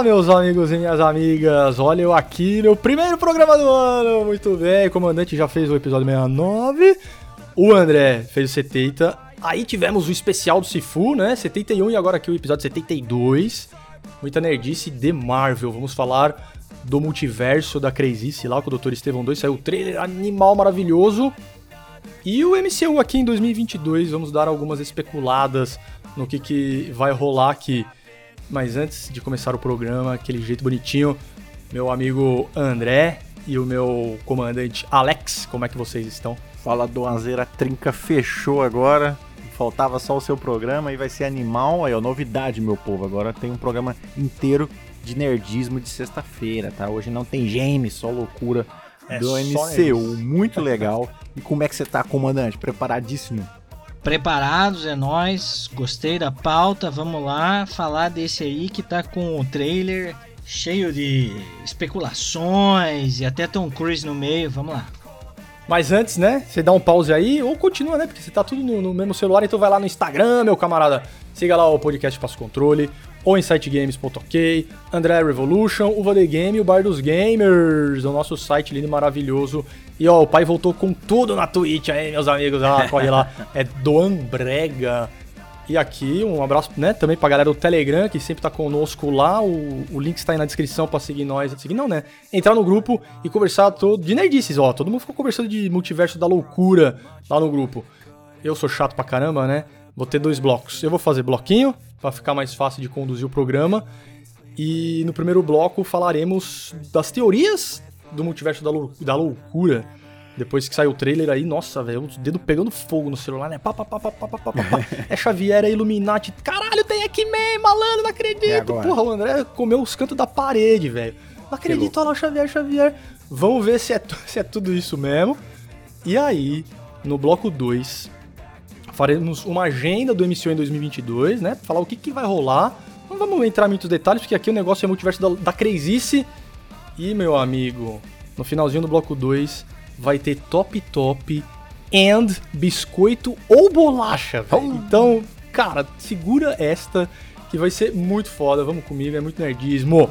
Olá, meus amigos e minhas amigas. Olha eu aqui no primeiro programa do ano. Muito bem, o comandante já fez o episódio 69. O André fez o 70. Aí tivemos o especial do Sifu, né? 71 e agora aqui o episódio 72. Muita nerdice de Marvel. Vamos falar do multiverso da Crazy, lá com o Dr. Estevão 2. Saiu o trailer animal maravilhoso. E o MCU aqui em 2022. Vamos dar algumas especuladas no que, que vai rolar aqui. Mas antes de começar o programa, aquele jeito bonitinho, meu amigo André e o meu comandante Alex, como é que vocês estão? Fala do Anzeira Trinca fechou agora. Faltava só o seu programa e vai ser animal. Aí, ó, novidade, meu povo. Agora tem um programa inteiro de nerdismo de sexta-feira, tá? Hoje não tem James, só loucura É do MCU. Muito legal. E como é que você tá, comandante? Preparadíssimo? Preparados, é nós. Gostei da pauta. Vamos lá falar desse aí que tá com o trailer cheio de especulações e até Tom Cruise no meio. Vamos lá. Mas antes, né, você dá um pause aí ou continua, né? Porque você tá tudo no, no mesmo celular, então vai lá no Instagram, meu camarada. Siga lá o podcast Passo Controle, ou insightgames.ok, André Revolution, o Valley Game e o Bar dos Gamers, o nosso site lindo e maravilhoso. E ó, o pai voltou com tudo na Twitch aí, meus amigos. Ah, corre lá. É Doan Brega. E aqui, um abraço, né, também pra galera do Telegram, que sempre tá conosco lá. O, o link está aí na descrição pra seguir nós. Seguir não, né? Entrar no grupo e conversar todo de nerdices, ó. Todo mundo ficou conversando de multiverso da loucura lá no grupo. Eu sou chato pra caramba, né? Vou ter dois blocos. Eu vou fazer bloquinho, para ficar mais fácil de conduzir o programa. E no primeiro bloco falaremos das teorias do multiverso da, lou da loucura. Depois que saiu o trailer aí, nossa, velho, o dedo pegando fogo no celular, né? Pá, pá, pá, pá, pá, pá, pá, pá. É Xavier, é Illuminati. Caralho, tem X-Men, malandro, não acredito. É Porra, o André comeu os cantos da parede, velho. Não acredito, olha lá o Xavier, Xavier. Vamos ver se é, se é tudo isso mesmo. E aí, no bloco 2, faremos uma agenda do MCU em 2022, né? Falar o que, que vai rolar. Não vamos entrar em muitos detalhes, porque aqui o negócio é multiverso da, da crazice. E, meu amigo, no finalzinho do bloco 2, vai ter top top and biscoito ou bolacha, velho. Então, cara, segura esta que vai ser muito foda. Vamos comigo, é muito nerdismo.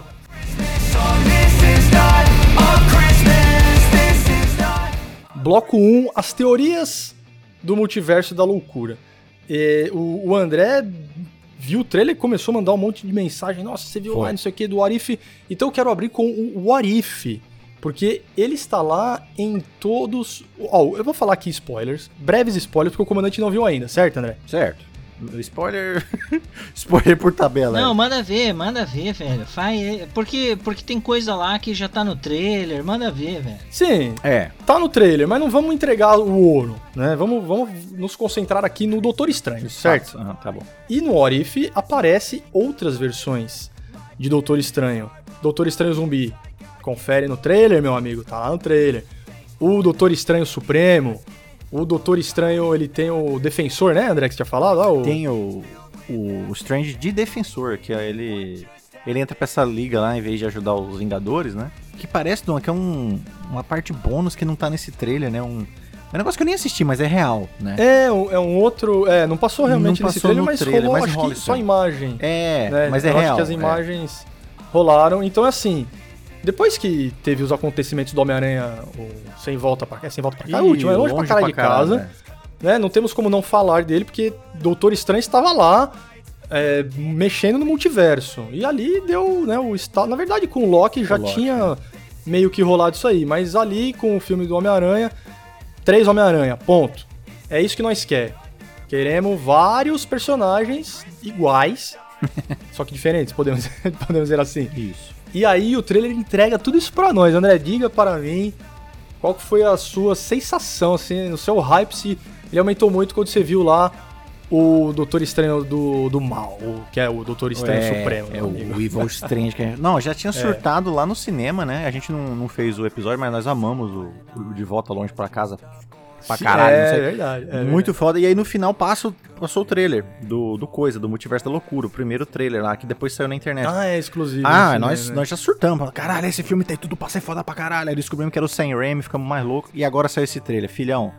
Bloco 1, as teorias do multiverso da loucura. E o, o André viu o trailer e começou a mandar um monte de mensagem. Nossa, você viu lá, não sei o que, do What If. Então eu quero abrir com o What If. Porque ele está lá em todos. Ó, eu vou falar aqui spoilers, breves spoilers, porque o comandante não viu ainda, certo, André? Certo. Spoiler. Spoiler por tabela. Não, manda ver, manda ver, velho. Faz, porque, porque tem coisa lá que já tá no trailer. Manda ver, velho. Sim, É. tá no trailer, mas não vamos entregar o ouro, né? Vamos, vamos nos concentrar aqui no Doutor Estranho, certo? Ah, tá bom. E no What If aparece outras versões de Doutor Estranho. Doutor Estranho Zumbi. Confere no trailer, meu amigo, tá lá no trailer. O Doutor Estranho Supremo. O Doutor Estranho, ele tem o Defensor, né, André, que você tinha falado? lá? o... Tem o, o, Strange de defensor, que é ele. Ele entra pra essa liga lá em vez de ajudar os Vingadores, né? Que parece, Dona, que é um, uma parte bônus que não tá nesse trailer, né? Um, é um negócio que eu nem assisti, mas é real, né? É, é um outro... É, não passou realmente Não nesse passou trailer, mas trailer, rolou, mas acho rola que só aí. imagem. É, né? mas é Eu real. Acho que as é. imagens rolaram. Então, assim, depois que teve os acontecimentos do Homem-Aranha, Sem Volta pra cá, é Sem Volta pra cá, é o Ih, último, é longe, pra caralho de casa. né? né? Não temos como não falar dele, porque Doutor Estranho estava lá é, mexendo no multiverso. E ali deu, né, o estado. Na verdade, com o Loki já O Loki, tinha meio que rolado isso aí. Mas ali, com o filme do Homem-Aranha, três Homem-Aranha, ponto. É isso que nós quer. Queremos vários personagens iguais, só que diferentes, podemos, podemos dizer assim. Isso. E aí o trailer entrega tudo isso pra nós. André, diga para mim qual foi a sua sensação, assim, no seu hype, se ele aumentou muito quando você viu lá o Doutor Estranho do, do Mal, que é o Doutor Estranho é, Supremo. É amigo. o Evil Strange. Que a gente... Não, já tinha surtado lá no cinema, né? A gente não, não fez o episódio, mas nós amamos o, o De Volta Longe pra Casa pra caralho. é, não sei. verdade. é Muito foda. E aí no final passa, passou o trailer do, do Coisa, do Multiverso da Loucura, o primeiro trailer lá, que depois saiu na internet. verdade. Ah, é exclusivo. Ah, nós, cinema, né? nós já surtamos. Caralho, esse filme tem tudo pra ser foda pra caralho. Aí descobrimos que era o Sam Raimi, ficamos mais loucos. E agora saiu esse trailer. Filhão,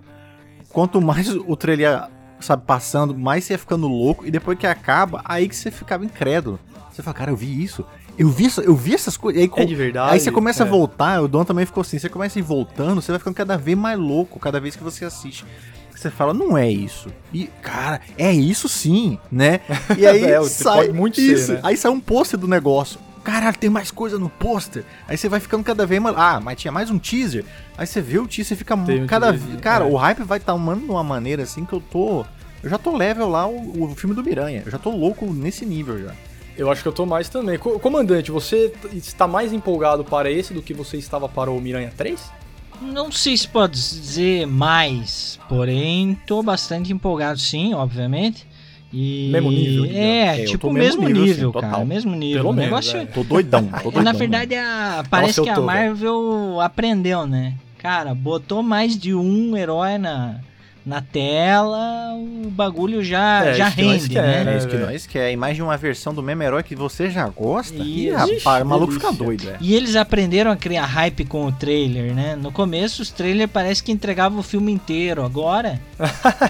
quanto mais o trailer sabe, passando, mais você ia ficando louco, e depois que acaba, aí que você ficava incrédulo. Você fala, cara, eu vi isso. Eu vi, eu vi essas coisas. Aí, É de verdade, Aí você começa é. a voltar, o Dom também ficou assim, você começa a ir voltando, você vai ficando cada vez mais louco, cada vez que você assiste. Você fala, não é isso. E, cara, é isso sim, né? E aí É, sai muito ser, isso. né? Aí sai um pôster do negócio. Caralho, tem mais coisa no pôster. Aí você vai ficando cada vez mais. Ah, mas tinha mais um teaser. Aí você vê o teaser e fica Tem um cada teaser, vez. Cara, é. o hype vai tomando de uma maneira assim que eu tô. Eu já tô level lá o, o filme do Miranha. Eu já tô louco nesse nível já. Eu acho que eu tô mais também. Co- Comandante, você está mais empolgado para esse do que você estava para o Miranha 3? Não sei se pode dizer mais, porém tô bastante empolgado sim, obviamente. E Mesmo nível, digamos. É, É, tipo o mesmo mesmo nível, nível, assim, cara, total. mesmo nível. Pelo o menos, negócio é. Tô doidão, tô doidão. na verdade a, parece eu que a tô, velho. Marvel aprendeu, né? Cara, botou mais de um herói na, na tela, o bagulho já, É, já isso que nós rende, quer, né? É isso que nós quer. E mais de uma versão do mesmo herói que você já gosta. Ih, rapaz, o maluco delícia. fica doido, é. E eles aprenderam a criar hype com o trailer, né? No começo, os trailers parece que entregavam o filme inteiro. Agora,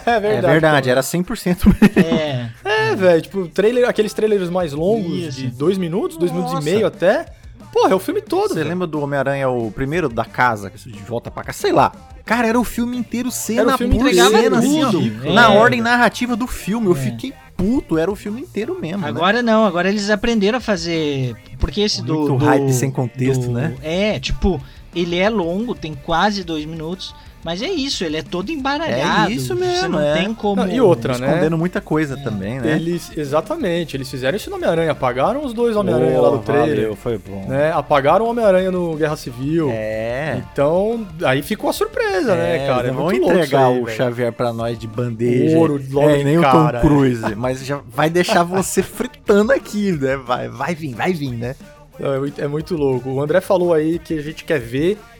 é É verdade. verdade, pô. era 100% mesmo. é. É, velho, tipo, trailer, aqueles trailers mais longos, Isso. de dois minutos, dois minutos Nossa. e meio até. Porra, é o filme todo, Você lembra do Homem-Aranha, o primeiro da casa, que de volta pra casa? Sei lá. Cara, era o filme inteiro cena Era o filme por cena, assim, ó, tudo. na É. ordem narrativa do filme. Eu É. fiquei puto, era o filme inteiro mesmo, né? Agora não, agora eles aprenderam a fazer. Porque esse do. Muito do- hype sem contexto, do- né? É, tipo, ele é longo, tem quase dois minutos. Mas é isso, ele é todo embaralhado. É isso Você mesmo, não é. tem como. Não, e outra, né? Escondendo muita coisa também, né? Eles, exatamente, eles fizeram isso no Homem-Aranha, apagaram os dois Homem-Aranha lá Oh, do trailer, valeu, foi bom. né? Apagaram o Homem-Aranha no Guerra Civil. É. Então, aí ficou a surpresa, né, É, cara? É eles não vão entregar aí, o velho. Xavier pra nós de bandeja. Ouro logo é, nem o cara, Tom Cruise. Mas já vai deixar você fritando aqui, né? Vai, vai vir, vai vir, né? É muito, é muito louco. O André falou aí que a gente quer ver o-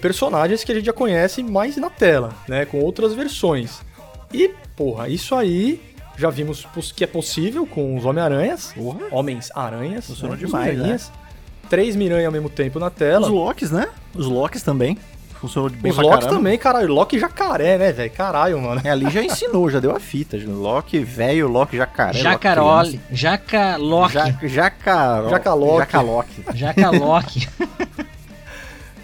personagens que a gente já conhece mais na tela, né? Com outras versões. E, porra, isso aí já vimos que é possível com os Homem-Aranhas. Porra. Homens-Aranhas. Funcionou os demais, né? Miranhas. Três Miranha ao mesmo tempo na tela. Os Locks, né? Os Locks também. Funcionou bem Os Locks caramba. também, caralho. Loki jacaré, né, velho? Caralho, mano. É, ali já ensinou, já deu a fita. Loki velho, Loki jacaré. Jacarole. Jacaloque. Loki Jacaro... Jacaloque.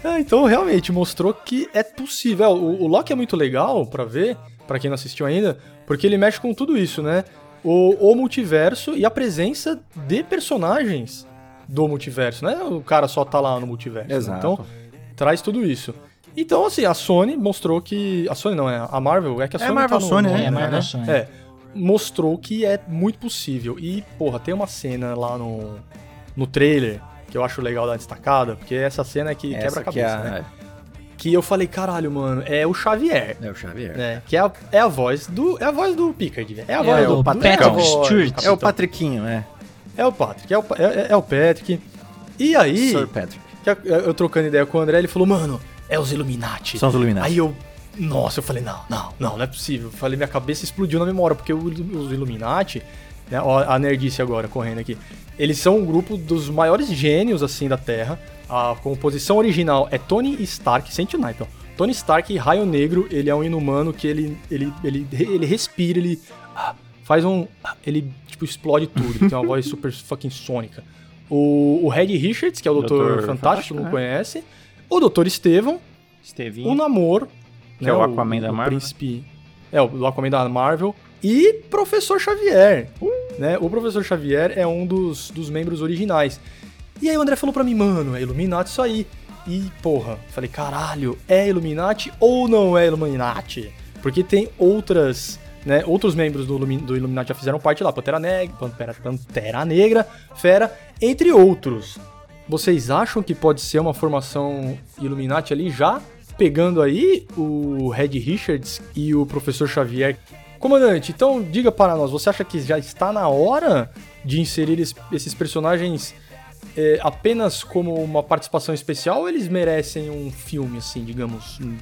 É, então realmente mostrou que é possível. O, o Loki é muito legal pra ver, pra quem não assistiu ainda, porque ele mexe com tudo isso, né? O, o multiverso e a presença de personagens do multiverso, né? O cara só tá lá no multiverso. né? Exato. Então, traz tudo isso. Então, assim, a Sony mostrou que. A Sony não, é a Marvel, é que a É Sony Marvel, tá no Sony, nome, né? É, Marvel, Sony. É. Mostrou que é muito possível. E, porra, tem uma cena lá no, no trailer que eu acho legal dar destacada, porque essa cena é que quebra a Essa cabeça, que é, né? Que eu falei, caralho, mano, é o Xavier. é o Xavier. né? Que é a, é a voz do. É a voz do Picard, velho. É a voz É do, o do- Patrick é voz. É o Patriquinho, é. É o Patrick, é o, Pa- é, é o Patrick. E aí, Sir Patrick. que eu, eu trocando ideia com o André, ele falou, mano, é os Illuminati. São os Illuminati. Aí eu. Nossa, eu falei, não, não, não, não é possível. Eu falei, minha cabeça explodiu na memória, porque os Illuminati, né, ó, a nerdice agora correndo aqui, eles são um grupo dos maiores gênios, assim, da Terra. A composição original é Tony Stark, sente o naipe, ó. Tony Stark, Raio Negro, ele é um inumano que ele, ele, ele, ele respira, ele ah, faz um... ah, Ele, tipo, explode tudo, ele tem uma voz super fucking sônica. O, o Red Richards, que é o Doutor, Fantástico, mundo né? conhece. O Doutor Estevão, Estevinho. o Namor, Que é o Aquaman da o Marvel, príncipe, É, o Aquaman da Marvel. E Professor Xavier. Né? O Professor Xavier é um dos, dos membros originais. E aí o André falou pra mim, mano, é Illuminati isso aí. E, porra, falei, caralho, é Illuminati ou não é Illuminati? Porque tem outras, né, outros membros do, do Illuminati já fizeram parte lá, Pantera Negra, Pantera, Pantera Negra, Fera, entre outros. Vocês acham que pode ser uma formação Illuminati ali já pegando aí o Red Richards e o Professor Xavier? Comandante, então diga para nós, você acha que já está na hora de inserir es- esses personagens é, apenas como uma participação especial ou eles merecem um filme, assim, digamos, um-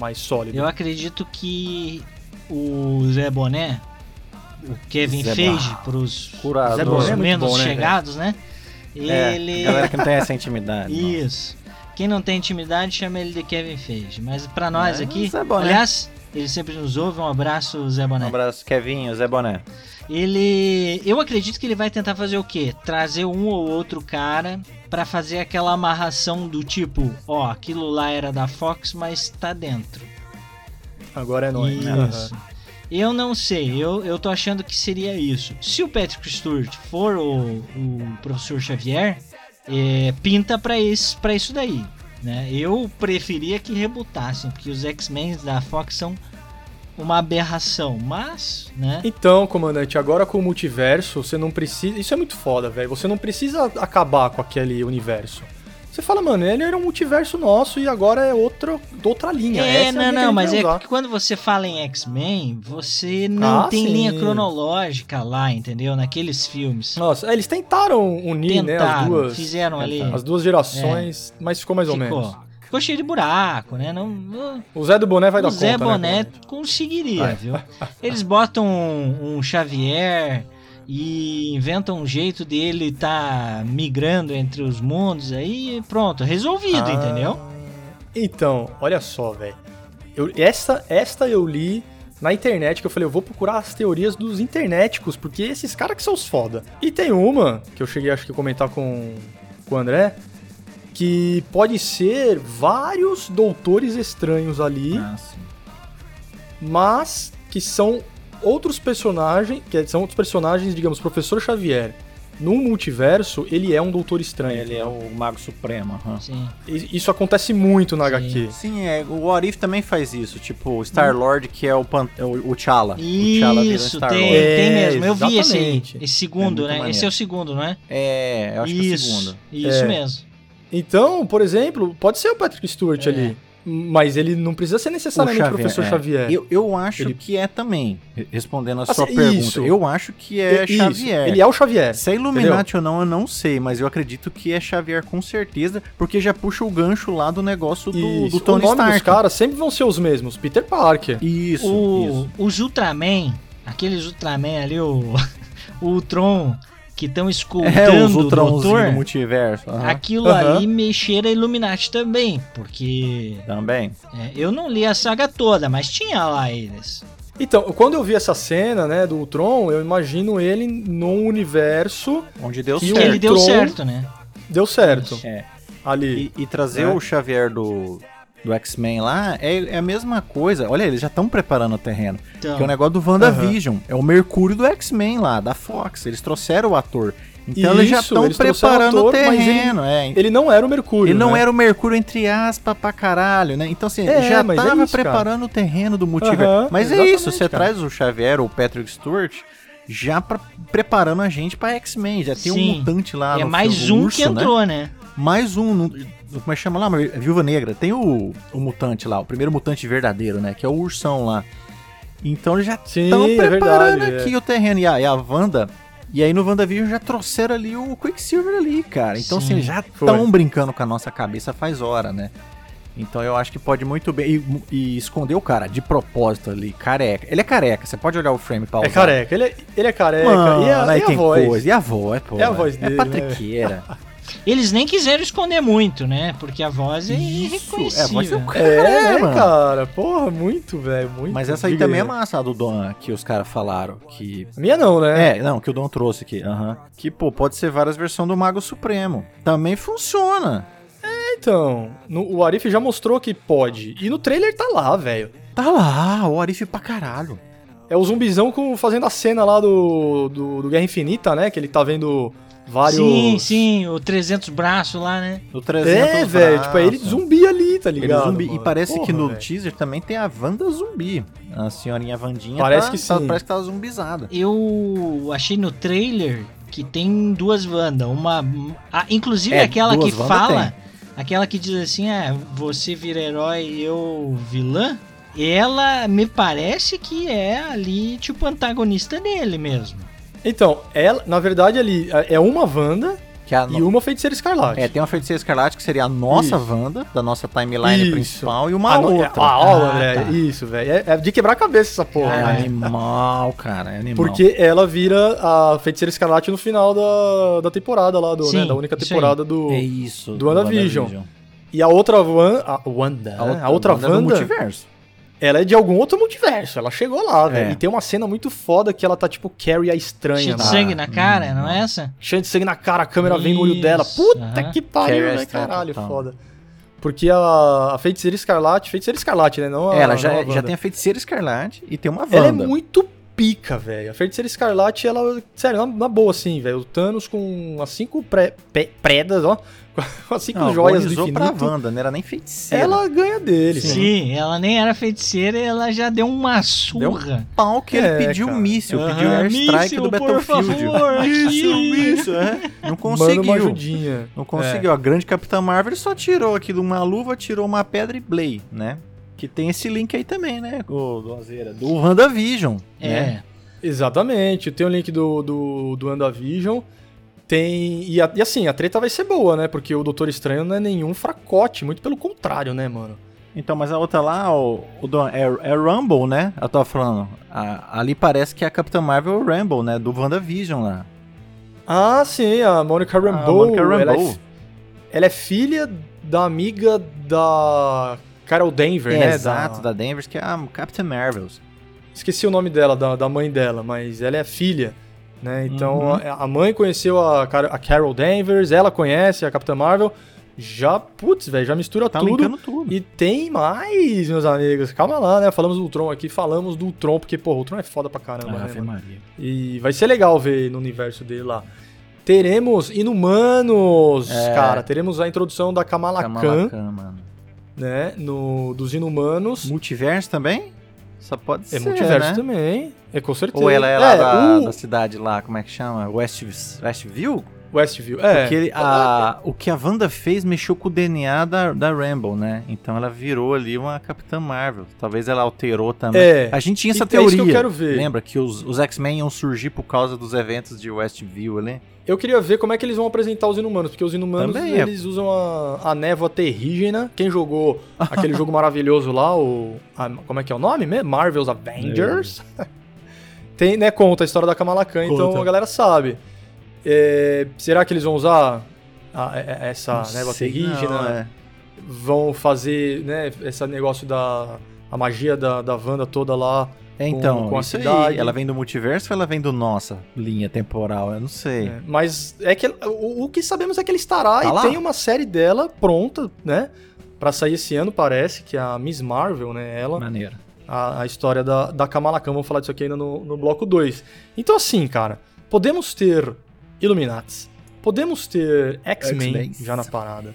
mais sólido? Eu acredito que o Zé Boné, o Kevin Zé Feige, é muito menos bom, né, chegados, né? É, Ele. galera que não tem essa intimidade. não. Isso. Quem não tem intimidade chama ele de Kevin Feige. Mas pra nós É, aqui. Zé Boné. Aliás, Ele sempre nos ouve. Um abraço, Zé Um Boné. abraço, Kevinho, Zé Boné. Ele. Eu acredito que ele vai tentar fazer o quê? Trazer um ou outro cara pra fazer aquela amarração do tipo: ó, aquilo lá era da Fox, mas tá dentro. Agora é nóis. Isso. Eu não sei, eu, eu tô achando que seria isso. Se o Patrick Stewart for o, o professor Xavier, é, pinta pra isso, pra isso daí. Né? Eu preferia que rebutassem, porque os X-Men da Fox são uma aberração, mas, né? Então, comandante, agora com o multiverso, você não precisa. Isso é muito foda, velho. Você não precisa acabar com aquele universo. Você fala, mano, ele era um multiverso nosso e agora é outra, outra linha. É, Essa a não, linha que a não, mas é usar. que quando você fala em X-Men, você não Ah, tem sim. linha cronológica lá, entendeu? Naqueles filmes. Nossa, é, eles tentaram unir, né, as Tentaram, duas, fizeram ali. as duas gerações, mas ficou mais ou menos. Ficou. Ficou cheio de buraco, né? Não, não- O Zé do Boné vai o dar Zé conta, Boné né? comandante? conseguiria, Vai. viu? Eles botam um, um Xavier e inventam um jeito dele tá migrando entre os mundos aí e pronto, resolvido, Ah, entendeu? Então, olha só, velho. Esta, esta eu li na internet, que eu falei, eu vou procurar as teorias dos internéticos, porque esses caras que são os foda. E tem uma, que eu cheguei acho que a comentar com, com o André, que pode ser vários doutores estranhos ali, Ah, mas que são outros personagens, que são outros personagens, digamos, Professor Xavier. No multiverso, ele é um doutor estranho. Ele é o Mago Supremo. aham. Sim. Isso acontece muito na Sim. HQ. Sim, é, o What If também faz isso. Tipo, o Star-Lord, que é o, Pan- é o, o T'Challa. o Isso, Star-Lord. tem, É, tem mesmo. Eu vi esse aí. exatamente. Esse segundo, É né? Esse maneiro. é o segundo, não é? É, eu acho que é o isso, segundo. Isso É. mesmo. Então, por exemplo, pode ser o Patrick Stewart É. ali. Mas ele não precisa ser necessariamente o professor é. Xavier. Eu, eu acho Ele- que é também. Re- Respondendo a Assim, sua pergunta. isso. Eu acho que é Isso, Xavier. Ele é o Xavier. Se é Illuminati ou não, eu não sei, mas eu acredito que é Xavier com certeza, porque já puxa o gancho lá do negócio do, do Tony o nome Stark. dos caras sempre vão ser os mesmos. Peter Parker. Isso, O, isso. os Ultraman, aqueles Ultraman ali, o, o Ultron, que estão É, os escutando o Ultronzinhos doutor, do multiverso. aham. aquilo Aham. ali mexer a Illuminati também, porque Também. é, eu não li a saga toda, mas tinha lá eles. Então, quando eu vi essa cena, né, do Ultron, eu imagino ele num universo Onde deu E o Que certo. ele deu certo, né? deu certo. É. Ali. E, e trazer Né? o Xavier do, do X-Men lá é, é a mesma coisa. Olha, eles já estão preparando o terreno. Então, Que é o negócio do WandaVision. É o Mercúrio do X-Men lá, da Fox. Eles trouxeram o ator. Então eles já Isso, estão preparando o o ator, ele- terreno. é. Ele não era o Mercúrio. Ele não né? era o Mercúrio, entre aspas, pra caralho, né? Então, assim, É, já mas é tava isso, cara. preparando o terreno do multiverso. Aham, mas é isso, você cara. traz o Xavier ou o Patrick Stewart já pra- preparando a gente pra X-Men. Já tem um Sim. mutante lá é no mais filme, o um urso, que né? entrou, né? Mais um, como é que chama lá? Viúva Negra. Tem o, o mutante lá, o primeiro mutante verdadeiro, né? Que é o ursão lá. Então eles já estão é preparando verdade, aqui o terreno. E a, e a Wanda. E aí no WandaVision já trouxeram ali o Quicksilver ali, cara. Então, Sim, assim, eles já estão brincando com a nossa cabeça faz hora, né? Então eu acho que pode muito bem. E, e esconder o cara de propósito ali, careca. Ele é careca, você pode olhar o frame pra É careca. Ele é, ele é careca. Mano, e a, e a voz? coisa. E a voz, pô. É a voz dele, É patriqueira. Eles nem quiseram esconder muito, né? Porque a voz é irreconhecível. é, a voz é o cara, É, mano. cara. Porra, muito, velho. Muito. Mas essa aí também é massa, a do Don, que os caras falaram. Que. A minha não, né? É, não, que o Don trouxe aqui. aham. Que, pô, pode ser várias versões do Mago Supremo. Também funciona. Então, no, o Arif já mostrou que pode. E no trailer tá lá, velho. Tá lá, o Arif pra caralho. É o zumbizão com, fazendo a cena lá do, do, do Guerra Infinita, né? Que ele tá vendo vários. Sim, sim, o 300 braços lá, né? Do 300 É, velho. Tipo, é ele braços. zumbi ali, tá Ele ligado? zumbi. E parece que Porra, no velho. teaser também tem a Wanda zumbi. A senhorinha Vandinha Parece tá- que tá- sim. parece que tá zumbizada. Eu achei no trailer que tem duas Wanda. Uma. ah, inclusive É, aquela que Wanda fala. Aquela que diz assim: ah, você vira herói e eu vilã. Ela me parece que é ali, tipo, antagonista dele mesmo. Então, ela, na verdade, ali é uma Wanda Que é a e uma feiticeira escarlate. É, tem uma feiticeira escarlate que seria a nossa Isso. Wanda, da nossa timeline Isso. principal, e uma Ah, não, outra. Ó, Ah, André, tá. isso, velho. É, é de quebrar a cabeça essa porra, É né? animal, cara, é animal. Porque ela vira a feiticeira escarlate no final da, da temporada lá, do, Sim, né, da única temporada do. é isso. do WandaVision. E a outra Wan- a Wanda, A né? outra, a outra Wanda é do Wanda multiverso. Ela é de algum outro multiverso. Ela chegou lá, velho. É. E tem uma cena muito foda que ela tá tipo Carrie a estranha Cheio de sangue na cara, não é essa? Cheio de sangue na cara, a câmera vem no olho Isso, dela. Puta aham. que pariu, né? Caralho, total. foda. Porque a, a Feiticeira Escarlate, Feiticeira Escarlate, né? Não a, ela já, não a já tem a feiticeira escarlate e tem uma Wanda. Ela é muito pica, velho. A Feiticeira Escarlate, ela. Sério, na, na boa, assim, velho. O Thanos com as cinco pré, pé- predas, ó. Com as cinco Não, joias do infinito. pra Wanda, não era nem feiticeira. Ela ganha dele, Sim. sim. ela nem era feiticeira e ela já deu uma Deu surra. pau que É, ele pediu cara. míssil, Aham, pediu airstrike míssil, do por Battlefield. favor, Míssil, é. Não conseguiu. ajudinha. Não conseguiu. A grande Capitã Marvel só tirou aqui de uma luva, tirou uma pedra e Blade, né? Que tem esse link aí também, né? O, do Azeira. Do WandaVision. É. Né? Exatamente. Tem o link do, do, do WandaVision. Tem. E, a- e assim, a treta vai ser boa, né? Porque o Doutor Estranho não é nenhum fracote, muito pelo contrário, né, mano? Então, mas a outra lá, o, o do- é, é Rumble, né? Eu tava falando. A- ali parece que é a Capitã Marvel Rumble, né? Do WandaVision lá. Ah, sim, a Monica Rambeau. Monica Ela, é, Rambeau. ela é filha da amiga da Carol Denver, É, né? exato, da... Denver, que é a Capitã Marvel. Esqueci o nome dela, da, da mãe dela, mas ela é filha. Né? Então Uhum. a, a mãe conheceu a, a Carol Danvers, ela conhece a Capitã Marvel. Já, putz, velho, já mistura Tá tudo. tudo. E tem mais, meus amigos. Calma lá, né? Falamos do Ultron aqui, falamos do Ultron, porque, pô, o Ultron é foda pra caramba, né, mano? Maria. E vai ser legal ver no universo dele lá. Teremos Inumanos, É. cara. Teremos a introdução da Kamala, Kamala Khan, Khan, né? No, dos Inumanos. Multiverso também? Só pode É ser, multiverso né? também. É com certeza. Ou ela é lá da, o da cidade lá, como é que chama? West, Westview? Westview. É. Porque ele- a- o que a Wanda fez mexeu com o DNA da, da Rambo, né? Então ela virou ali uma Capitã Marvel. Talvez ela alterou também. É. A gente tinha essa Então é teoria. que eu quero ver. Lembra que os, os X-Men iam surgir por causa dos eventos de Westview ali? Eu queria ver como é que eles vão apresentar os Inumanos, porque os Inumanos, Também é. eles usam a, a névoa terrígena. Quem jogou aquele jogo maravilhoso lá, o... a- como é que é o nome mesmo? Marvel's Avengers. Tem, né, conta a história da Kamala Khan, então Conta. a galera sabe. É, será que eles vão usar a- a- essa Não não, é. Vão fazer, né, esse negócio da... A magia da, da Wanda toda lá. É, então, com a isso aí, cidade. ela vem do multiverso ou ela vem do nossa linha temporal? Eu não sei. É, mas é que o, o que sabemos é que ele estará Tá e lá? tem uma série dela pronta, né? Pra sair esse ano, parece, que é a Miss Marvel, né? Ela, Maneiro. a, a história da, da Kamala Khan. Vamos falar disso aqui ainda no, no bloco 2. Então, assim, cara, podemos ter Illuminati, podemos ter X-Men já na parada.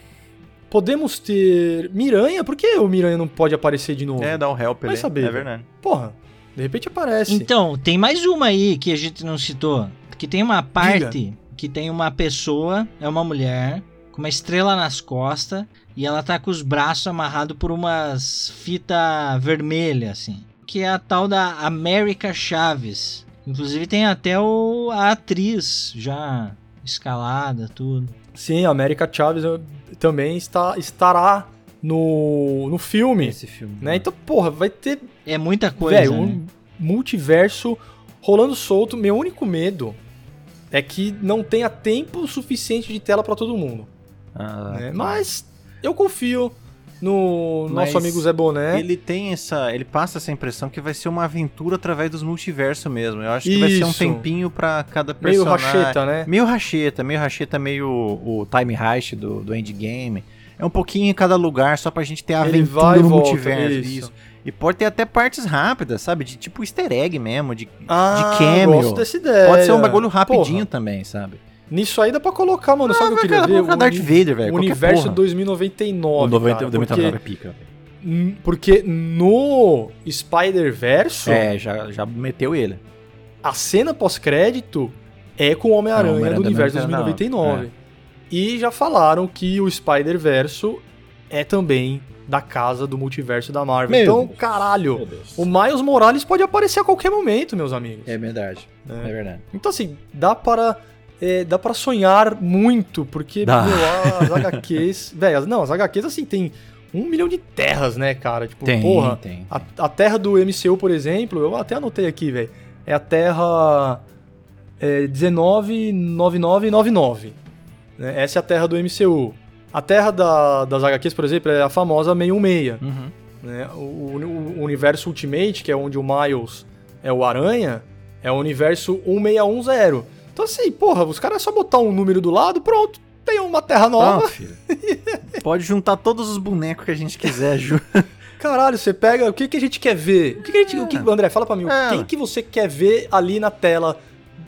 Podemos ter Miranha, por que o Miranha não pode aparecer de novo? É, dá um help Vai ali. saber, é verdade. Porra, de repente aparece. Então, tem mais uma aí que a gente não citou. Que tem uma parte que tem uma pessoa, é uma mulher, com uma estrela nas costas, e ela tá com os braços amarrados por umas fita vermelha, assim. Que é a tal da América Chaves. Inclusive tem até o, a atriz já escalada, tudo. Sim, a América Chaves também está, estará no, no filme. Esse filme. Né? Então, porra, vai ter, É muita coisa, velho, né? um multiverso rolando solto. Meu único medo é que não tenha tempo suficiente de tela pra todo mundo. Ah, né? Mas eu confio no Mas nosso amigo Zé Boné. Ele tem essa. Ele passa essa impressão que vai ser uma aventura através dos multiversos mesmo. Eu acho que vai ser um Isso. tempinho pra cada Meio personagem. racheta, né? Meio racheta, meio racheta, meio o time heist do, do endgame. É um pouquinho em cada lugar, só pra gente ter a aventura vai no volta, multiverso. isso. Isso. E pode ter até partes rápidas, sabe? De tipo easter egg mesmo, de, Ah, de cameo. gosto dessa ideia. Pode ser um bagulho rapidinho Porra, também, sabe? Nisso aí dá pra colocar, mano. Sabe o que eu queria ver? O Darth Vader, velho. Universo porra. 2099. O 90, cara, 99 é porque, pica. Porque no Spider-Verse, É, já, já meteu ele. a cena pós-crédito é com o Homem-Aranha Homem-Aranha do universo Homem-Aranha, 2099. E já falaram que o Spider-Verso é também da casa do multiverso da Marvel. Meu então, Deus. caralho, o Miles Morales pode aparecer a qualquer momento, meus amigos. É verdade. É. É verdade. Então, assim, dá para. É, dá para sonhar muito, porque, meu, as HQs. velho, não, as HQs, assim, tem um milhão de terras, né, cara? Tipo, Tem, porra. tem. A, a terra do MCU, por exemplo, eu até anotei aqui, velho. É a terra é, 199999. Né? Essa é a terra do MCU. A terra da- das HQs, por exemplo, é a famosa 616. Uhum. né? O, o- o universo Ultimate, que é onde o Miles é o Aranha, é o universo 1610. Então assim, porra, os caras é só botar um número do lado, pronto, tem uma terra nova. Filho. Pode juntar todos os bonecos que a gente quiser, Ju. Caralho, você pega. O que, que a gente quer ver? O que, que a gente. o que- André, fala pra mim. É. Quem que você quer ver ali na tela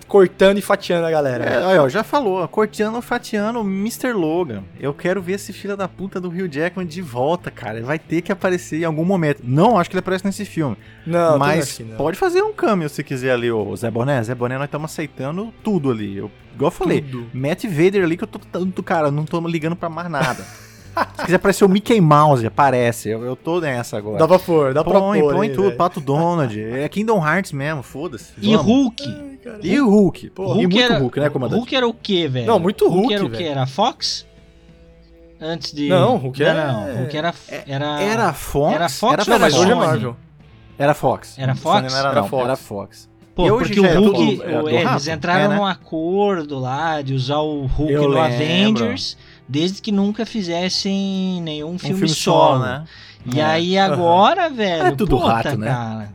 cortando e fatiando a galera? É, ó, já falou, corteando, fatiando, Mr. Logan. Eu quero ver esse filho da puta do Hugh Jackman de volta, cara. Ele vai ter que aparecer em algum momento. Não acho que ele aparece nesse filme. não, mas não. pode fazer um cameo se quiser ali, ô Zé Boné. Zé Boné, nós estamos aceitando tudo ali. Eu, igual eu falei, Tudo. Matt Vader ali que eu tô tanto, cara, não tô ligando pra mais nada. se quiser aparecer o Mickey Mouse, aparece. Eu, eu tô nessa agora. Dá pra pôr, dá pra põe, pôr. põe aí, tudo, velho. Pato Donald. É Kingdom Hearts mesmo, foda-se. E Vamos. Hulk? Ai. E o Hulk. Pô, e Hulk muito era, Hulk, né, comandante? Hulk era o quê, velho? Não, muito Hulk, era o quê? Era a Fox? Antes de... Não, Hulk não, é- não, Hulk era... Era, Era Fox? Era Fox era ou Não, era mas hoje é? Marvel. Era Fox. Era Fox? Não era, Era não, Fox. Era Fox. Pô, E hoje porque o é Hulk, é é, eles entraram É, né? num acordo lá de usar o Hulk Eu no lembro. Avengers, desde que nunca fizessem nenhum Um filme, filme solo. só, né? E É. aí agora, velho, É tudo puta, rato, né? cara.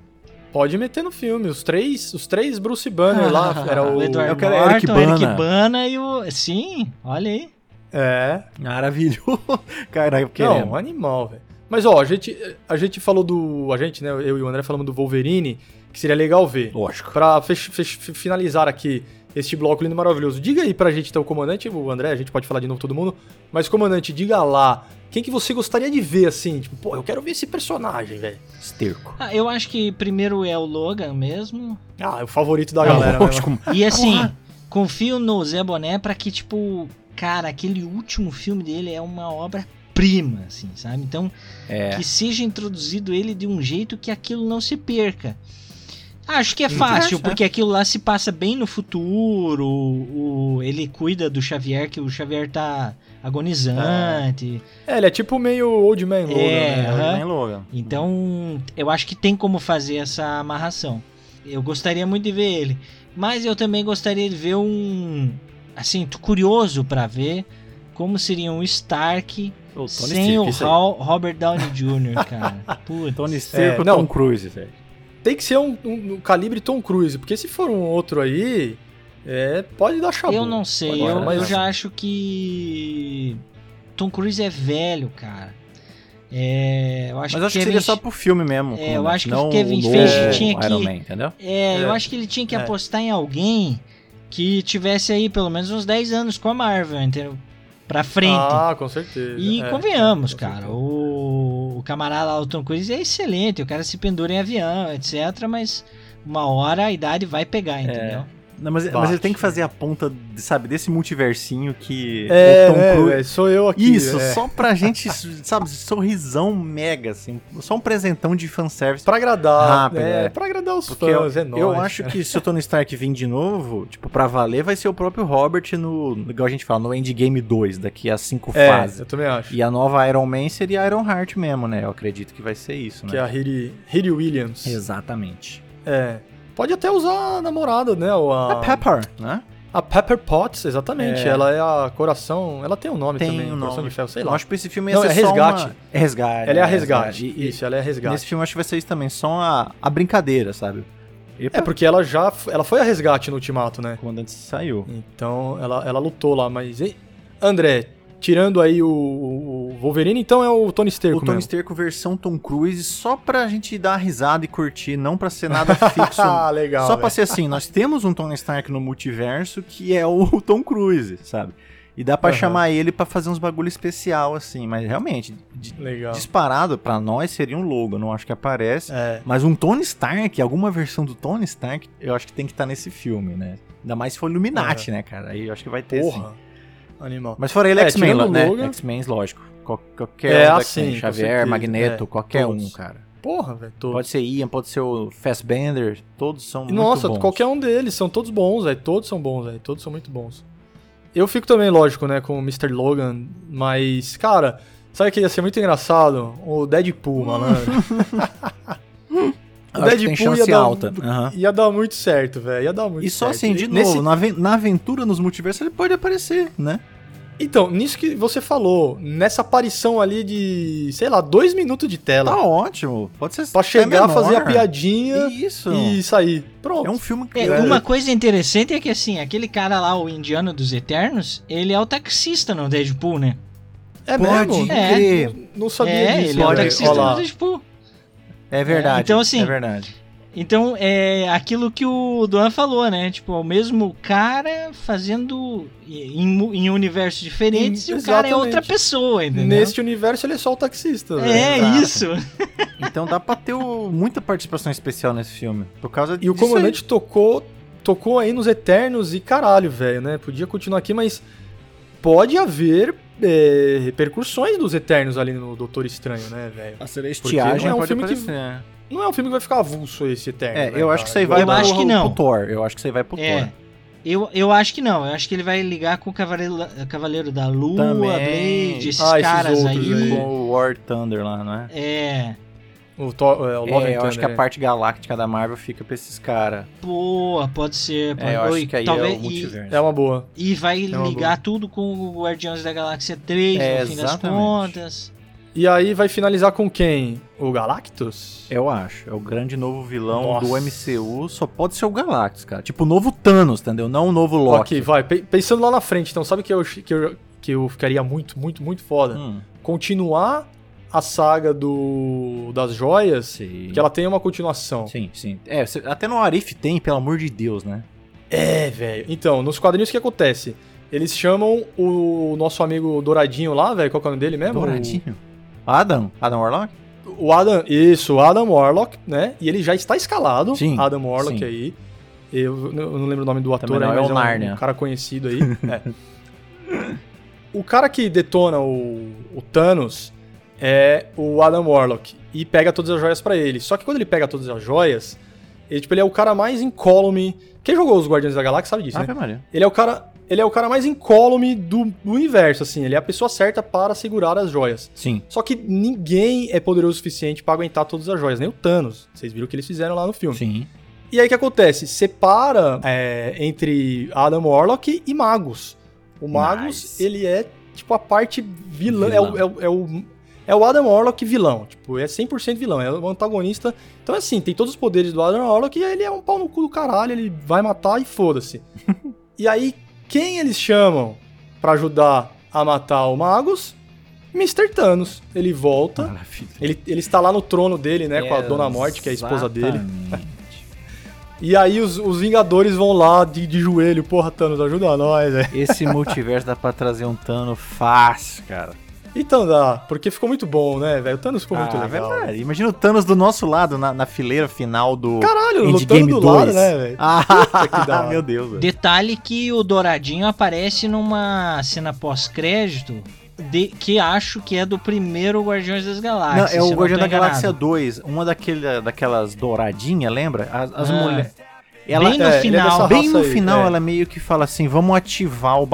Pode meter no filme. Os três, os três Bruce Banner lá. Era o. o Edward eu quero Norton, Eric Eric Bana. Bana. e o... Sim, olha aí. É. Maravilhoso. Caralho, Não, querendo. um animal, velho. Mas ó, a gente, a gente falou do. A gente, né? Eu e o André falamos do Wolverine, que seria legal ver. Lógico. Pra fech- fech- finalizar aqui este bloco lindo e maravilhoso, diga aí pra gente, então, comandante, o André, a gente pode falar de novo todo mundo, mas comandante, diga lá, quem que você gostaria de ver, assim, tipo, pô, eu quero ver esse personagem, velho. Esterco. Ah, eu acho que primeiro é o Logan mesmo. Ah, é o favorito da É galera, né? lógico. E assim, Porra. confio no Zé Boné pra que, tipo, cara, aquele último filme dele é uma obra-prima, assim, sabe? Então, É. que seja introduzido ele de um jeito que aquilo não se perca. Acho que é Hum, fácil, é, porque aquilo lá se passa bem no futuro. O, ele cuida do Xavier, que o Xavier tá agonizante. É, ele é tipo meio Old Man Logan, É, né? aham. Nem Logan. Então, eu acho que tem como fazer essa amarração. Eu gostaria muito de ver ele. Mas eu também gostaria de ver um. Assim, tô curioso pra ver como seria um Stark sem o Robert Downey Jr., cara. Putz. Tony Stark É, ou não. Tom Cruise, velho. Tem que ser um, um- um calibre Tom Cruise, porque se for um outro aí, é, pode dar chabu. Eu não sei, eu, mas- eu já acho que. Tom Cruise é velho, cara. É, eu acho Mas eu acho que seria só pro filme mesmo. É, eu acho que não Kevin Feige tinha que- Iron Man, entendeu? É, eu É. acho que ele tinha que É. apostar em alguém que tivesse aí pelo menos uns 10 anos com a Marvel, entendeu? Pra frente. Ah, com certeza. e é, convenhamos, com cara, certeza. o, o camarada lá, o Tom Cruise é excelente, o cara se pendura em avião, etc, mas uma hora a idade vai pegar, entendeu? Não, mas, mas ele tem que fazer a ponta, de- sabe, desse multiversinho que É, o Tom né, Cruise. velho, sou eu aqui. Isso, é. só pra gente, sabe, sorrisão mega, assim. Só um presentão de fanservice. Pra agradar. Rápido, é, é. Pra agradar os Porque eu, fãs, é nóis. eu acho cara. que se o Tony Stark vir de novo, tipo, pra valer, vai ser o próprio Robert no, igual a gente fala, no Endgame 2, daqui a cinco É, fases. eu também acho. E a nova Iron Man seria Iron Heart mesmo, né? Eu acredito que vai ser isso, Que é né? a Riri, Riri Williams. Exatamente. É. Pode até usar a namorada, né? ou A, A Pepper, né? a Pepper Potts, exatamente. É. Ela é a coração. Ela tem um nome Tem também. um Coração nome. de ferro, sei Eu lá. acho que esse filme ia Não, ser é só resgate. uma- É resgate. Ela é a é resgate. E- e Isso, ela é a resgate. Nesse filme eu acho que vai ser isso também, só a, a brincadeira, sabe? Epa, É, porque ela já. Ela foi a resgate no ultimato, né? o comandante saiu. Então ela, ela lutou lá, mas. André, tirando aí o, o Wolverine, então é o Tony Stark O Tony mesmo. Stark versão Tom Cruise, só pra gente dar risada e curtir, não pra ser nada fixo. Ah, legal. só pra velho. ser assim, nós temos um Tony Stark no multiverso que é o Tom Cruise, sabe? E dá pra Aham. chamar ele pra fazer uns bagulho especial, assim, mas realmente, Legal. disparado pra nós seria um logo, não acho que aparece. É. Mas um Tony Stark, alguma versão do Tony Stark, eu acho que tem que estar nesse filme, né? Ainda mais se for Illuminati, né, cara? Aí eu acho que vai ter. Porra. Animal. Mas fora ele, É, X-Men, né? X-Men, lógico. Qual- Qualquer É, um assim, com Xavier, certeza, Magneto, é, qualquer todos. um, cara. Porra, velho. todos. Pode ser Ian, pode ser o Fassbender, todos são muito Nossa, bons. qualquer um deles, são todos bons, velho. Todos são bons, velho. Todos são muito bons. Eu fico também, lógico, né, com o Mr. Logan, mas, cara, sabe que ia ser muito engraçado? O Deadpool, malandro. Que tem chance dar, alta. Aham. ia dar muito certo, velho. Ia dar muito E só certo. assim, de Nesse- novo, na, aven- na aventura nos multiversos ele pode aparecer, né? Então, nisso que você falou, nessa aparição ali de, sei lá, dois minutos de tela. Tá ótimo. Pode ser Pra chegar, menor. fazer a piadinha Isso. e sair. Pronto. É um filme que. É, uma coisa interessante é que assim, aquele cara lá, o indiano dos Eternos, ele é o taxista no Deadpool, né? É Pode mesmo? É. Não sabia é, disso. ele é o taxista olha lá. no Deadpool. É verdade. Então, assim, É verdade. Então, é aquilo que o Duan falou, né? Tipo, é o mesmo cara fazendo em, em universos diferentes Em- e o cara é outra pessoa, entendeu? Neste universo ele é só o taxista. velho. É Exato. isso. Então dá pra ter o- muita participação especial nesse filme. Por causa E o disso aí. comandante tocou, tocou aí nos Eternos e caralho, velho, né? Podia continuar aqui, mas pode haver é, repercussões dos Eternos ali no Doutor Estranho, né, velho? A Porque celestiagem não é um pode filme que- aparecer. Não é um filme que vai ficar avulso esse Eterno. É, né, eu cara? acho que isso aí vai Eu pro, acho que não. pro Thor. Eu acho que isso aí vai pro É. Thor. Eu, eu acho que não. Eu acho que ele vai ligar com o Cavaleiro, Cavaleiro da Lua, Também. Blade, esses Ah, esses caras outros aí. aí. Com o War Thunder lá, não é? É. O, Thor, é, o Love É, eu acho Thunder, que a é. parte galáctica da Marvel fica pra esses caras. Boa, pode ser. Pode, É, eu acho que aí talvez, é o multiverso. É uma boa. E, vai É ligar tudo com o Guardiões da Galáxia 3, É, no fim das exatamente. contas. E aí vai finalizar com quem? O Galactus? Eu acho. É o grande novo vilão Nossa. do MCU. Só pode ser o Galactus, cara. Tipo o novo Thanos, entendeu? Não o novo Loki. Ok, vai. Pe- Pensando lá na frente, então, sabe que eu, que eu, que eu ficaria muito, muito, muito foda? Hum, Continuar a saga do das joias, sim. que ela tenha uma continuação. Sim, sim. É, até no Arif tem, pelo amor de Deus, né? É, velho. Então, nos quadrinhos o que acontece? Eles chamam o nosso amigo Douradinho lá, velho, qual é o nome dele mesmo? Douradinho. Adam? Adam Warlock? O Adam, isso, o Adam Warlock, né? E ele já está escalado, Sim, Adam Warlock sim. aí. Eu, eu não lembro o nome do ator, Também não, aí, é mas o um, Narnia. um cara conhecido aí. É. O cara que detona o, o Thanos é o Adam Warlock e pega todas as joias pra ele. Só que quando ele pega todas as joias, ele, tipo, ele é o cara mais incólume. Quem jogou os Guardiões da Galáxia sabe disso, né? Ave Maria. Ele é o cara, ele é o cara mais incólume do, do universo, assim. Ele é a pessoa certa para segurar as joias. Sim. Só que ninguém é poderoso o suficiente pra aguentar todas as joias, nem o Thanos. Vocês viram o que eles fizeram lá no filme. Sim. E aí o que acontece? Separa é, entre Adam Warlock e Magus. O Magus, Nice. ele é tipo a parte vilã. É, o, é, é, o, é o Adam Warlock vilão. Tipo, é 100% vilão. É o antagonista. Então, assim, tem todos os poderes do Adam Warlock e ele é um pau no cu do caralho. Ele vai matar e foda-se. e aí, quem eles chamam pra ajudar a matar o Magus? Mr. Thanos. Ele volta. Maravilha. Ele, ele está lá no trono dele, né? Com a Dona Morte, que é a esposa dele. E aí os, os Vingadores vão lá de, de joelho, porra, Thanos, ajuda nós, velho. Esse multiverso dá pra trazer um Thanos fácil, cara. Então dá, porque ficou muito bom, né, velho? O Thanos ficou muito Ah, legal. verdade. Imagina o Thanos do nosso lado, na, na fileira final do Caralho, Endgame lutando do 2. lado, né, velho? Ah, que da hora. meu Deus. velho. Detalhe que o Douradinho aparece numa cena pós-crédito de- que acho que é do primeiro Guardiões das Não, Galáxias. é se o Guardião da Galáxia enganado. 2, uma daquele, daquelas douradinhas, lembra? As, as Ah. mulheres. Ela, Bem no é, ele é final. dessa bem no aí, final, é. ela meio que fala assim: vamos ativar o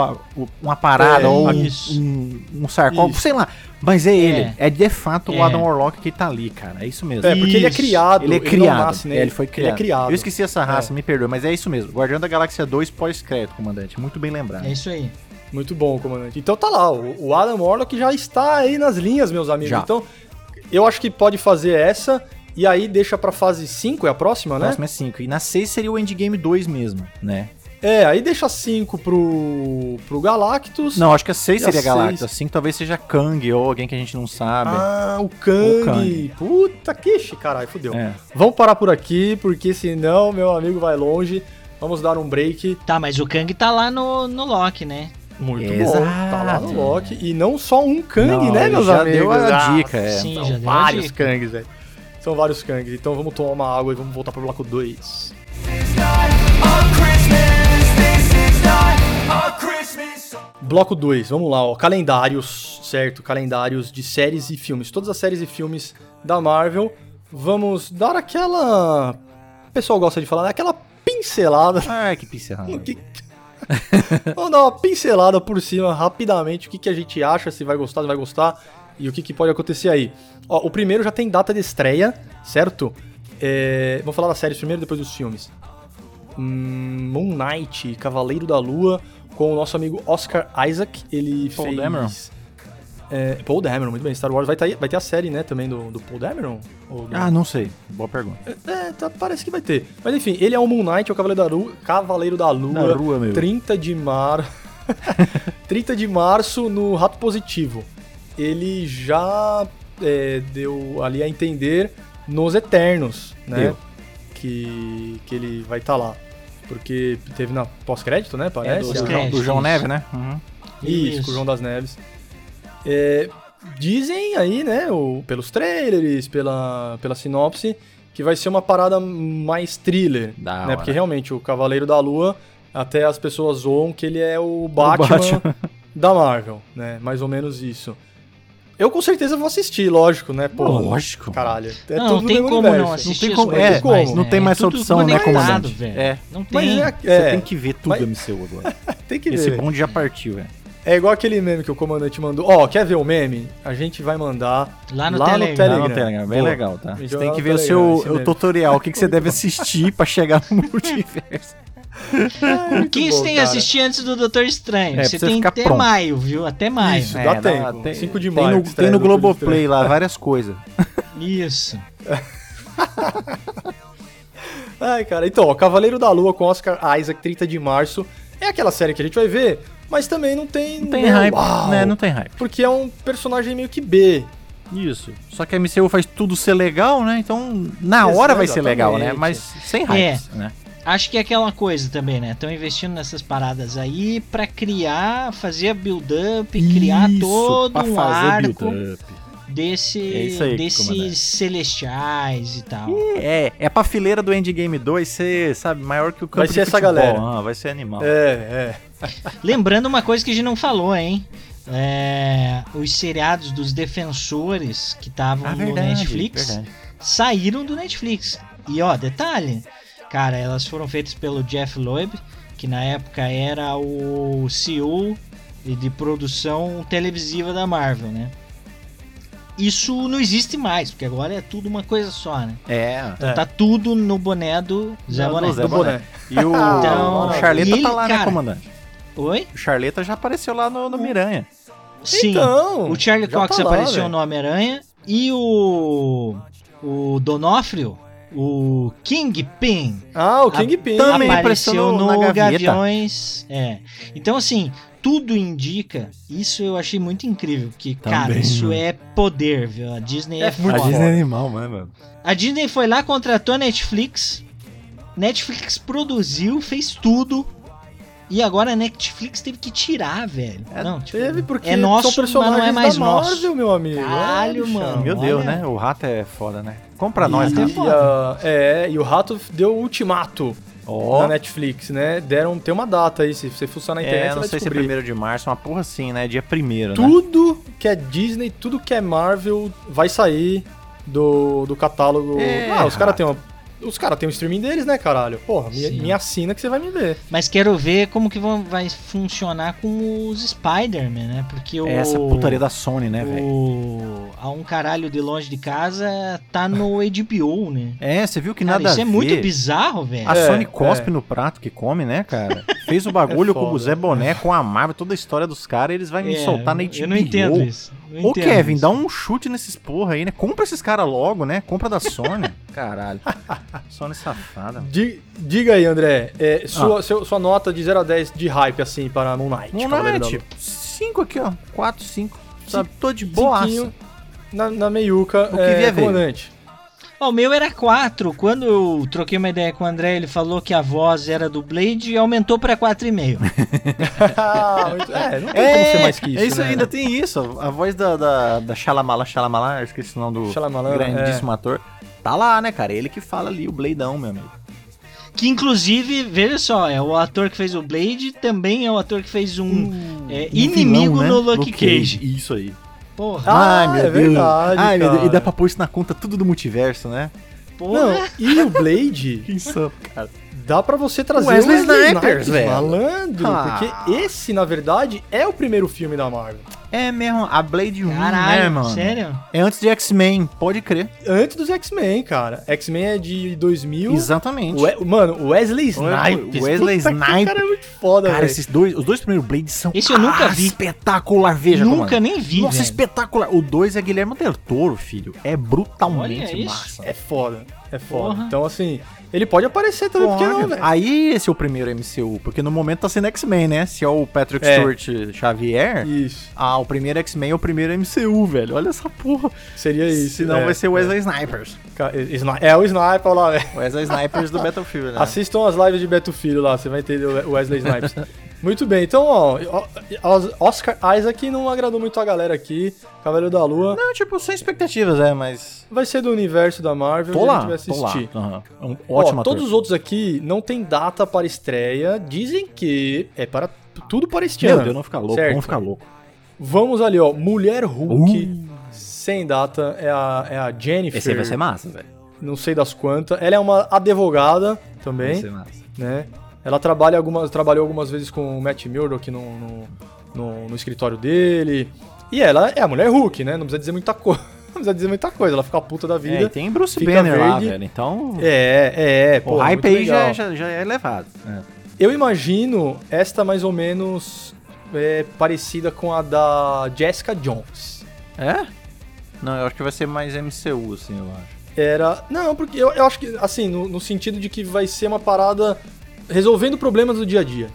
uma parada É, ou um, isso. um, um sarcófago, Isso. sei lá. Mas é, ele. É. É de fato o É. Adam Warlock que tá ali, cara. É isso mesmo. É, porque ele é Isso. criado. Ele é criado. nasce, né? É, ele foi criado. Ele é criado. Eu esqueci essa raça, É. me perdoe, mas é isso mesmo. Guardião da Galáxia 2 pós-crédito, comandante. Muito bem lembrado. É isso aí. Muito bom, comandante. Então tá lá, o, o Adam Warlock já está aí nas linhas, meus amigos. Já. Então, eu acho que pode fazer essa, e aí deixa pra fase 5, é a próxima, A né? próxima é 5. E na 6 seria o Endgame 2 mesmo, né? É, aí deixa 5 pro, pro Galactus. Não, acho que a 6 E a seria seis? Galactus. A 5 talvez seja Kang ou alguém que a gente não sabe. Ah, o Kang. O Kang. Puta que caralho, fudeu. É. Vamos parar por aqui, porque senão meu amigo vai longe. Vamos dar um break. Tá, mas o Kang tá lá no, no Loki, né? Muito Exato. bom. Tá lá no Loki. E não só um Kang, Não, né, meus já amigos? deu a Ah, dica, é. Sim, São já deu a vários dica. Kangs, velho. São vários Kangs. Então vamos tomar uma água e vamos voltar pro bloco 2. Bloco 2, vamos lá, ó. Calendários, certo? Calendários de séries e filmes. Todas as séries e filmes da Marvel. Vamos dar aquela. O pessoal gosta de falar, né? Aquela pincelada. Ai, que pincelada. Que- Vamos dar uma pincelada por cima rapidamente. O que, que a gente acha, se vai gostar, se vai gostar. E o que, que pode acontecer aí. Ó, o primeiro já tem data de estreia, certo? É, Vamos falar das séries primeiro, depois dos filmes. hum, Moon Knight, Cavaleiro da Lua, com o nosso amigo Oscar Isaac. Ele Paul fez. Dameron. É, Paul Dameron, muito bem. Star Wars vai, tá, vai ter a série, né, também do, do Paul Dameron? Ou Ah, não sei. Boa pergunta. É, tá- parece que vai ter. Mas enfim, ele é o Moon Knight, é o Cavaleiro da Lua, Cavaleiro da Lua, Da Lua, meu. 30 de mar... 30 de março no Rato Positivo. Ele já é, deu ali a entender nos Eternos, né? Deu. Que, que ele vai estar lá. Porque teve na pós-crédito, né? É, Parece. do, Os do, João isso. Neve, né? Uhum. Isso, Isso. com o João das Neves. É, dizem aí, né, o- pelos trailers, pela, pela sinopse, que vai ser uma parada mais thriller. Da né? hora. Porque realmente o Cavaleiro da Lua, até as pessoas zoam que ele é o Batman, Batman. da Marvel, né? Mais ou menos isso. Eu com certeza vou assistir, lógico, né? Pô, Lógico. Caralho. É não, tudo não tem como universo. não assistir tem as como- é, mais, não né? tem mais É opção, né, comandante? velho. É. Não Mas tem. é, Você é, tem que ver tudo Mas- MCU agora. tem que Esse ver. bonde já partiu, velho. É igual aquele meme que o comandante mandou. Ó, quer ver o meme? A gente vai mandar Lá no lá no Telegram. Telegram. Lá no Telegram, bem Boa. legal, tá? Você tem que ver o Telegram, seu esse o tutorial, o que, que você deve assistir pra chegar no multiverso. O que você tem que assistir antes do Doutor Estranho? É, você tem até pronto. maio, viu? Até maio. Isso. dá tempo. tem, 5 de tem maio no, tem no do Doutor Globoplay lá, várias coisas. Isso. Ai, cara. Então, ó, Cavaleiro da Lua com Oscar Isaac, 30 de março. É aquela série que a gente vai ver, mas também não tem. Não tem né, hype, uau, né? Não tem hype. Porque é um personagem meio que B. Isso. Só que a MCU faz tudo ser legal, né? Então, na hora vai ser legal, né? Mas sem hype, né? Acho que é aquela coisa também, né? Estão investindo nessas paradas aí pra criar, fazer build-up, criar Isso, todo um arco desse, É isso aí, desses celestiais e tal. É, é pra fileira do Endgame 2 ser, sabe, maior que o campo Vai de ser essa galera. Ah, vai ser animal. É, é. Lembrando uma coisa que a gente não falou, hein? É, os seriados dos defensores que estavam Ah, no verdade, Netflix verdade. saíram do Netflix. E ó, detalhe, cara, elas foram feitas pelo Jeff Loeb, que na época era o CEO de produção televisiva da Marvel, né? Isso não existe mais, porque agora é tudo uma coisa só, né? É. Então É. tá tudo no boné do Zé Do Boné. Zé Do Boné. boné. E o, Então, o Charleta e ele, tá lá, né, cara- comandante? Oi? O Charleta já apareceu lá no, no Miranha. Sim. Então, O Charlie Cox tá lá, apareceu velho. no Homem-Aranha e o o Donofrio, o Kingpin, Ah, o Kingpin. Também apareceu no, na gaveta. Gaviões. É. Então assim, tudo indica, isso eu achei muito incrível, que cara, Também, isso mano. é poder, viu? A Disney é, É muito foda. foda. animal, mano. A Disney foi lá, contratou a Netflix. Netflix produziu, fez tudo. E agora a Netflix teve que tirar, velho. É, não, tipo, Teve porque é nosso, são mas não é mais da nosso. Marvel, meu amigo. Caralho, É, mano. Meu Olha. Deus, né? O rato é foda, né? Compra nós, E- rato. E, a- é, e o Rato deu o ultimato Ó, na Netflix, né? Deram, tem uma data aí, se você fuçar na internet, é, você não vai sei se é descobrir. primeiro de março, uma porra assim, né? Dia primeiro, né? Tudo que é Disney, tudo que é Marvel vai sair do, do catálogo. É, ah, os caras têm uma. Os caras têm o streaming deles, né, caralho? Porra, me, me assina que você vai me ver. Mas quero ver como que vão, vai funcionar com os Spider-Man, né? Porque o. É essa putaria da Sony, né, velho? o, A um caralho de longe de casa tá no HBO, né? É, você viu que Cara, nada isso a é muito bizarro, velho. A É, Sony cospe é. no prato que come, né, cara? Fez o bagulho É com o. Zé Boné, com a Marvel, toda a história dos caras, eles vão me É, soltar na HBO. Eu não entendo isso. Não Ô, Kevin, isso. dá um chute nesses porra aí, né? Compra esses caras logo, né? Compra da Sony. Caralho. Sony safada. Di- diga aí, André, é, sua, seu- sua nota de 0 a 10 de hype, assim, para Moon Knight. Moon Knight, Lua. 5 aqui, ó. 4, 5. Sabe? Tô de boaça. Cinquinho Na, na meiuca, O que é, vier veio. Ó, o meu era 4. Quando eu troquei uma ideia com o André, ele falou que a voz era do Blade e aumentou pra 4,5. Ah, muito- é, não tem como ser mais que isso, é isso né? ainda tem isso. A voz da, da, da Xalamala Xalamala, eu esqueci o nome do grandíssimo ator. Tá lá, né, cara? Ele que fala ali, o Bladeão, meu amigo. Que inclusive, veja só, é o ator que fez o Blade, também é o ator que fez um é, Um inimigo vilão, né? no Luke Cage. Isso aí. Porra, Ah, Ai, meu é Deus. verdade, Ai, meu Deus. cara. E dá pra pôr isso na conta tudo do multiverso, né? porra. Não, e o Blade, Isso, cara. dá pra você trazer Wesley o Wesley Snipers, Snipers, velho. malandro. Ah. Porque esse, na verdade, é o primeiro filme da Marvel. É mesmo, a Blade 1, né, Caralho, mano? sério? É antes de X-Men, pode crer. Antes dos X-Men, cara. X-Men é de 2000. Exatamente. O We- Mano, o Wesley Snipes. Wesley Puta que Snipes. cara é muito foda, Cara, velho. esses dois, os dois primeiros Blades são Esse eu nunca vi. espetacular, veja Nunca comandante. nem vi, Nossa, velho. espetacular. O 2 é Guilherme Del Toro, filho. É brutalmente Olha isso. massa. É foda. É foda. Porra. Então, assim, ele pode aparecer também, porque não, velho? Aí esse é o primeiro MCU, porque no momento tá sendo X-Men, né? Se é o Patrick É. Stewart Xavier, Isso. ah, o primeiro X-Men é o primeiro MCU, velho. Olha essa porra. Seria isso. Senão é. vai ser Wesley Snipers. Ca- Sni- É o Sniper lá, velho. Wesley Snipers do Battlefield, né? Assistam as lives de Beto Filho lá, você vai entender o Wesley Snipes. muito bem, então, ó, Os- Oscar Isaac não agradou muito a galera aqui. Cavaleiro da Lua Não, tipo, sem expectativas, é, mas... vai ser do universo da Marvel Tô e a lá, gente vai tô lá. assistir. Aham. É um Ó, ótimo todos os outros aqui não tem data para estreia. Dizem que é para tudo para este Meu ano. Deus, não ficar louco, Certo. vamos ficar louco. Vamos ali, ó. Mulher Hulk, Uh. sem data, é a, é a Jennifer. Esse aí vai ser massa, velho. Não sei das quantas. Ela é uma advogada Vai também, ser massa. né? Ela trabalha algumas, trabalhou algumas vezes com o Matt Murdock no, no, no- no escritório dele. E ela é a Mulher Hulk, né? Não precisa dizer muita coisa. Não precisa dizer muita coisa. Ela fica a puta da É, vida. e tem Bruce Banner lá, verde. velho. Então, É, é, é. o pô, hype aí já, legal. já, já é elevado. É. Eu imagino esta mais ou menos é, parecida com a da Jessica Jones. É? Não, eu acho que vai ser mais MCU, assim, eu acho. Era. Não, porque eu, eu acho que, assim, no, no sentido de que vai ser uma parada resolvendo problemas do dia a dia.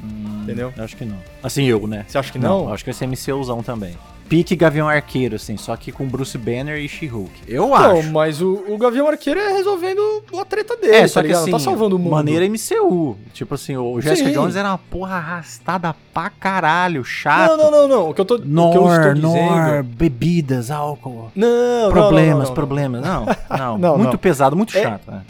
Entendeu? Eu acho que não. Assim, eu, né? Você acha que não? eu acho que vai ser MCUzão também. Pique Gavião Arqueiro, assim, só que com Bruce Banner e She-Hulk. Eu Não, acho. mas o, o Gavião Arqueiro é resolvendo a treta dele, É, só tá que assim, tá salvando o mundo. maneira MCU. Tipo assim, o Jessica Sim. Jones era uma porra arrastada pra caralho, chato. Não, não, não, não. O que eu, tô, o que eu estou Nor, dizendo... nor, bebidas, álcool. Não, não, problemas, não, não, não. problemas. Não, não. Muito pesado, muito É- chato. né?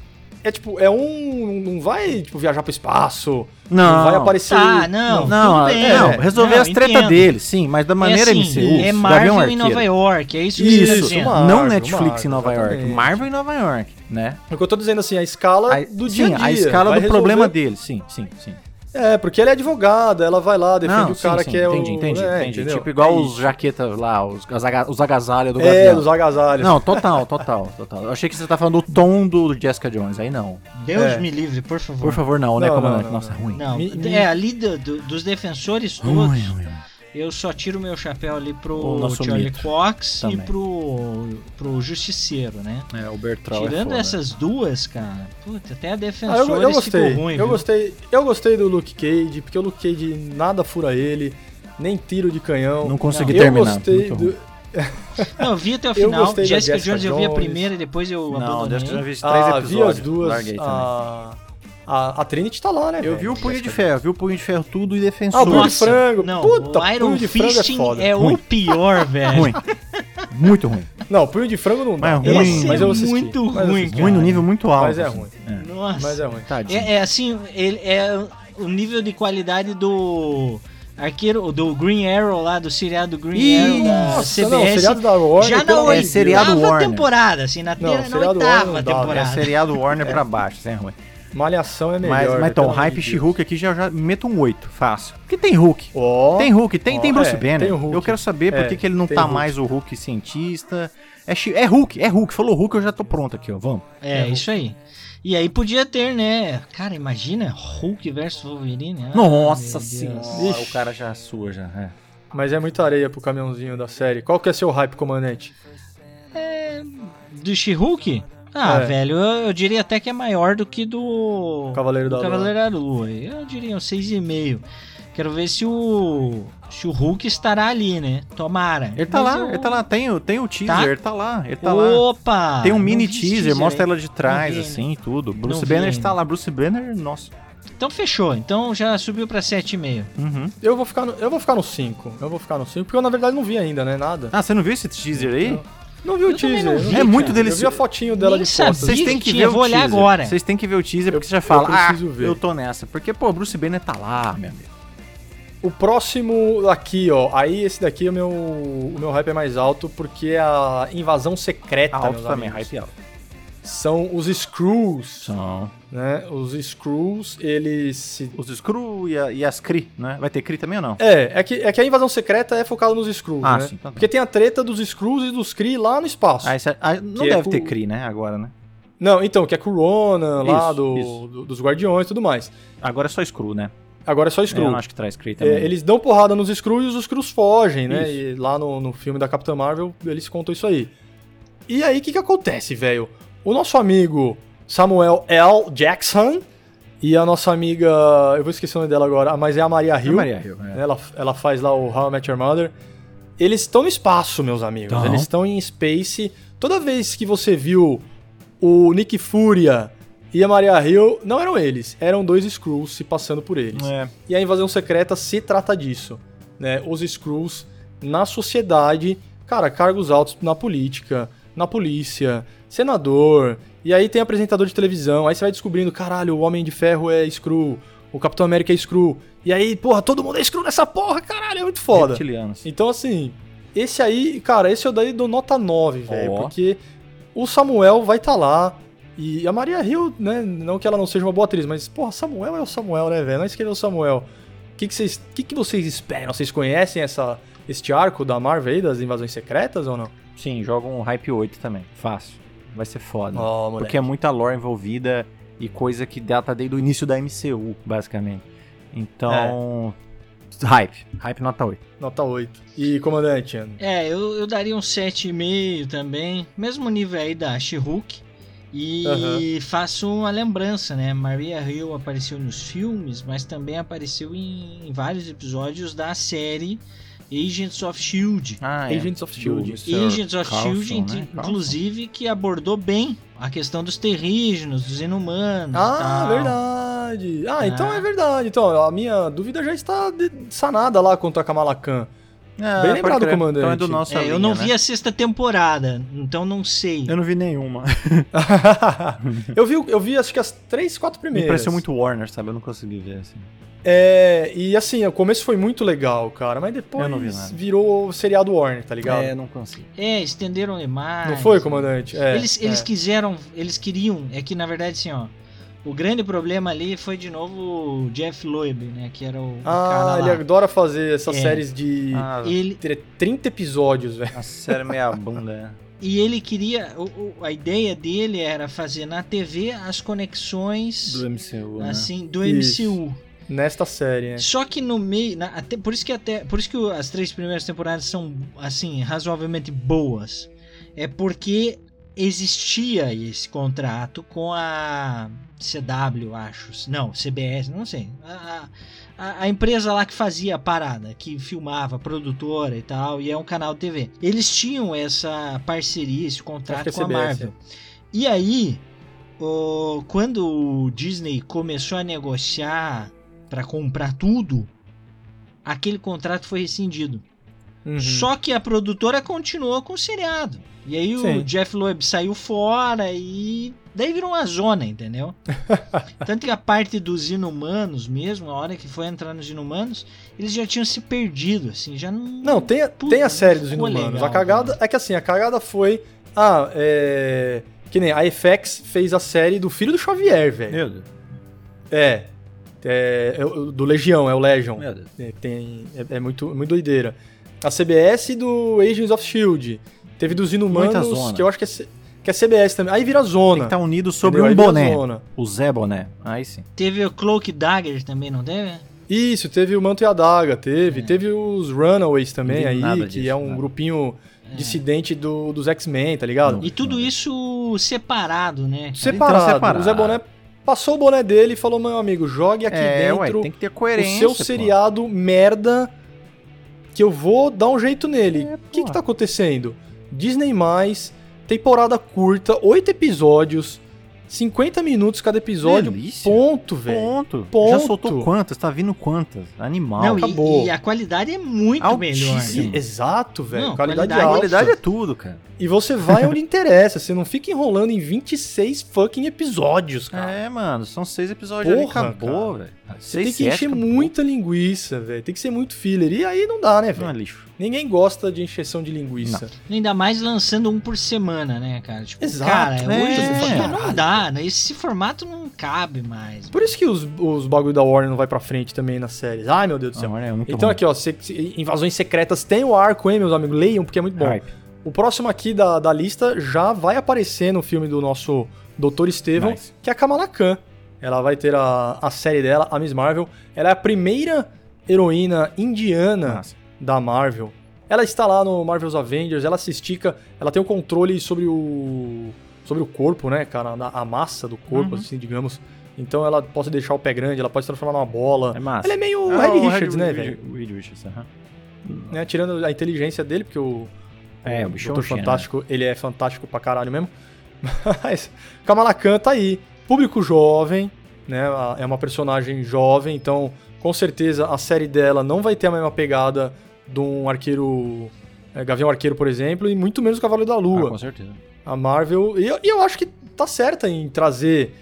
É tipo, é um... Não vai, tipo, viajar pro espaço. Não. vai aparecer... Tá, não. Não, tudo bem. não, É, resolver não, as tretas dele, sim, mas da maneira é assim, MCU. É Marvel em. Nova York, é isso que Isso, você tá dizendo. Marvel, Não Netflix Marvel, em Nova York, exatamente. Marvel em Nova York, né? O que eu tô dizendo, assim, a escala A- do sim, dia a dia. a escala do problema resolver- dele, sim, sim, sim. É, porque ela é advogada, ela vai lá, defende Não, o sim, cara sim, que é entendi, o... entendi, é, entendi. entendeu? Tipo igual É os jaquetas lá, os, aga- os agasalhos do É, Gavião. dos agasalhos. Não, total, total, total. Eu achei que você tá falando do tom do Jessica Jones, aí não. Deus É. me livre, por favor. Por favor, não, né, Não, comandante? não, não, Nossa, não. ruim. Não, Mi- mi- é ali do- do- dos defensores todos, Ruim, ruim. Eu só tiro meu chapéu ali pro Charlie mito Cox também. e pro, pro Justiceiro, né? É, o Bertrand Tirando é essas duas, cara, puta, até a Ah, eu, eu gostei. ficou ruim, eu viu? gostei. Eu gostei do Luke Cage, porque o Luke Cage nada fura ele, nem tiro de canhão. Não consegui eu terminar. gostei muito do. Não, eu vi até o Eu final. gostei Jessica, Jessica Jones eu vi a Jones. primeira e depois eu Não, abandonei. Jessica Jones vi três Ah, episódios. vi as duas. Larguei também. A, a, Trinity tá lá, né? Eu velho? vi o Punho de Ferro, vi o Punho de Ferro tudo e Ah, o Defensor. Punho de Frango. Não, Puta, o Iron Punho de Frango é Fisting foda. é, Ruim. o pior, velho. ruim. Muito ruim. Não, Punho de Frango não dá. Mas Eu ruim. Esse mas é eu assisti. muito Mas ruim, cara. Ruim no nível muito alto. Mas é assim. ruim. É. Nossa. Mas é ruim. Tadinho. É, é assim, ele é o nível de qualidade do arqueiro do Green Arrow lá, do seriado Green Ih, Arrow da Nossa, CBS. não, seriado da Warner, já na de É seriado oitava Warner. temporada, assim, na, Não, ter- na oitava Warner não dá, É temporada. seriado Warner pra baixo, isso é ruim. Malhação é melhor. Mas, mas né, então, pelo amor hype de She-Hulk aqui já, já meto um 8, fácil. Porque tem Hulk. Ó, Tem Hulk, tem, ó, tem Bruce é, Banner. tem Hulk. Eu quero saber por É, que, que ele não tá Hulk. mais o Hulk cientista. É, é Hulk, é Hulk. Falou Hulk, eu já tô pronto aqui, ó. Vamos. É, isso aí. E aí podia ter, né? Cara, imagina Hulk versus Wolverine. Ah, Nossa senhora, o cara já sua já. É. Mas é muita areia pro caminhãozinho da série. Qual que é seu hype, comandante? Do She-Hulk? Ah, É. velho, eu, eu diria até que é maior do que do Cavaleiro do da Cavaleiro da Lua. Eu diria um 6,5. Quero ver se o se o Hulk estará ali, né? Tomara. Ele tá Mas lá, eu- ele tá lá. Tem, o- tem o teaser, Tá? ele tá lá. Ele tá lá. Opa! Tem um mini teaser, mostra aí. ela de trás, assim, e tudo. Bruce Banner está lá. Bruce Banner, nossa. Então fechou. Então já subiu pra 7,5. Uhum. Eu vou ficar no, eu vou ficar no 5. Eu vou ficar no 5, porque eu na verdade não vi ainda, né? Nada. Ah, você não viu esse teaser aí? Não vi o Eu teaser. não vi, É muito delicioso. Eu vi a fotinho dela Nem de sabia. Vocês têm que que ver vou o olhar teaser. agora. Vocês têm que ver o teaser, porque você já eu fala, ah, preciso ver. eu tô nessa. Porque, pô, Bruce Banner tá lá, meu amigo. O próximo aqui, ó. Aí esse daqui, o meu, o meu hype é mais alto, porque é a invasão secreta. Alto meus também, amigos. hype alto. são os Screws, São. Né? Os Screws, eles se... Os Screw e, a- e as Kree, né? Vai ter Kree também ou não? É, é que, é que a invasão secreta é focada nos Screws, Ah, né? sim, então tá. Porque tem a treta dos Screws e dos Kree lá no espaço. Ah, é- ah, não é deve com- ter Kree, né? Agora, né? Não, então, que é Ronan lá, do, isso. do- dos Guardiões e tudo mais. Agora é só Screw, né? Agora é só Eu Screw. não acho que traz Kree É, também. eles dão porrada nos Screws e os Screws fogem, né? Isso. E lá no, no filme da Capitã Marvel, eles contam isso aí. E aí, o que que acontece, velho? O nosso amigo Samuel L. Jackson e a nossa amiga... Eu vou esquecer o nome dela agora, mas é a Maria É Hill. Maria Hill, é. Ela, ela faz lá o How I Met Your Mother. Eles estão no espaço, meus amigos. Tão. Eles estão em space. Toda vez que você viu o Nick Fúria e a Maria Hill, não eram eles, eram dois Skrulls se passando por eles. É. E a invasão secreta se trata disso, né? Os Skrulls na sociedade, cara, cargos altos na política, na polícia, senador, e aí tem apresentador de televisão, aí você vai descobrindo, caralho, o Homem de Ferro é Skrull, o Capitão América é Skrull, e aí, porra, todo mundo é Skrull nessa porra, caralho, é muito foda. Reptilianos. Então, assim, esse aí, cara, esse eu daí dou nota 9, velho, Ó. porque o Samuel vai estar lá, e a Maria Hill, né, não que ela não seja uma boa atriz, mas, porra, Samuel é o Samuel, né, velho, nós queremos o Samuel. O que, que, vocês, que, que vocês esperam? Vocês conhecem essa, este arco da Marvel aí, das invasões secretas ou não? Sim, joga um Hype 8 também. Fácil. Vai ser foda. Moleque. Porque é muita lore envolvida e coisa que data desde o início da MCU, basicamente. Então. Hype. Hype nota 8. Nota 8. E, comandante, É, eu, eu daria um 7,5 também. Mesmo nível aí da She-Hulk. E Aham. faço uma lembrança, né? Maria Hill apareceu nos filmes, mas também apareceu em, em vários episódios da série Agents of Shield. Ah, Agents of S.H.I.E.L.D.. Agents of Shield, in- inclusive, que abordou bem a questão dos terrígenos, dos inumanos. Ah, tal. verdade. Ah, então Ah. é verdade. Então, a minha dúvida já está sanada lá contra a Kamala Khan. Bem lembrado, comandante. Então é do nosso É, eu não vi a sexta temporada, então não sei. Eu não vi nenhuma. eu, vi, eu vi acho que as três, quatro Me primeiras. pareceu muito Warner, sabe? Eu não consegui ver assim. É, e assim, o começo foi muito legal, cara, mas depois virou seriado Warner, tá ligado? É, não consegui. É, estenderam demais. não foi, comandante? É, eles, eles é. quiseram, eles queriam, é que na verdade assim, ó, o grande problema ali foi de novo o Jeff Loeb, né, que era o, Ah, cara ele adora fazer essas É. séries de Ah, Ele, tre- 30 episódios, velho. a série meia bunda, é. e ele queria, o- o- a ideia dele era fazer na TV as conexões Do MCU, né? assim do Isso. MCU. Nesta série, né? Só que no meio, na- até, por isso que até, por isso que as três primeiras temporadas são assim razoavelmente boas, é porque existia esse contrato com a CW, acho, não, CBS, não sei, a, a, a empresa lá que fazia a parada, que filmava, produtora e tal, e é um canal de TV. Eles tinham essa parceria, esse contrato é com a Marvel. E aí, o- quando o Disney começou a negociar para comprar tudo, aquele contrato foi rescindido. Uhum. Só que a produtora continuou com o seriado. E aí Sim. o Jeff Loeb saiu fora e daí virou uma zona, entendeu? Tanto que a parte dos inumanos mesmo, a hora que foi entrar nos inumanos, eles já tinham se perdido, assim, já não. Não, tem, a- Puta, tem a série dos Inumanos. legal, a cagada é que assim, a cagada foi. Ah, é. Que nem a FX fez a série do filho do Xavier, velho. Meu Deus. É. É, é do Legião, é o Legion. Meu Deus. É, tem, é, é muito, muito doideira. A CBS do Agents of Shield. Teve dos Muita Inumanos, zona. que eu acho que é, que é CBS também. Aí vira Tem zona. que estar unido sobre entendeu? Um boné. zona. O Zé Boné. Aí sim. Teve o Cloak Dagger também, não teve? Isso, teve o Manto e a Daga, teve. Teve os Runaways também aí, nada que disso, é um nada. grupinho dissidente do, dos X-Men, tá ligado? E tudo isso separado, né? Separado. Então, separado. O Zé Boné passou o boné dele e falou: meu amigo, jogue aqui é, ué, dentro tem que ter o coerência. seu pô. seriado merda que eu vou dar um jeito nele. É, O que pô. que tá acontecendo? Disney+, temporada curta, oito episódios, 50 minutos cada episódio. Delícia. Ponto, velho. Ponto. Ponto. Já soltou quantas? Tá vindo quantas? Animal. Não, e- acabou. e, a qualidade é muito Altíssimo. melhor. Né? Exato, velho. Qualidade, qualidade- A alta. qualidade é tudo, cara. E você vai onde interessa. Você não fica enrolando em 26 fucking episódios, cara. É, mano, são seis episódios ali, Porra, acabou, cara. velho. Você tem que encher acabou. muita linguiça, velho. Tem que ser muito filler. E aí não dá, né, Não é velho? lixo. Ninguém gosta de encheção de linguiça. Ainda mais lançando um por semana, né, cara? Tipo, Exato, cara, é, hoje fala, não dá, né? Esse formato não cabe mais. Por isso que os, os bagulho da Warner não vai pra frente também nas séries. Ai, meu Deus do céu. Não, é muito Então bom. aqui, ó, se- se- Invasões Secretas tem o arco, hein, meus amigos? Leiam, porque é muito bom. Hype. O próximo aqui da, da lista já vai aparecer no filme do nosso Doutor Estevão, Nice. que é a Kamala Khan. Ela vai ter a, a série dela, a Miss Marvel. Ela é a primeira heroína indiana Massa. da Marvel. Ela está lá no Marvel's Avengers, ela se estica, ela tem o controle sobre o sobre o corpo, né, cara, a, massa do corpo, Uhum. assim, digamos. Então ela pode deixar o pé grande, ela pode se transformar numa bola. É massa. Ela é meio Ah, Red Richards, né, velho? Reed Richards, aham. Né, tirando a inteligência dele, porque o, É, o o bicho Doutor gênio, Fantástico, ele é fantástico pra caralho mesmo. Mas Kamala Khan tá aí. Público jovem, né? É uma personagem jovem, então com certeza a série dela não vai ter a mesma pegada de um arqueiro. é, Gavião Arqueiro, por exemplo, e muito menos o Cavaleiro da Ah, Lua. com certeza. a Marvel. E eu, e eu acho que tá certa em trazer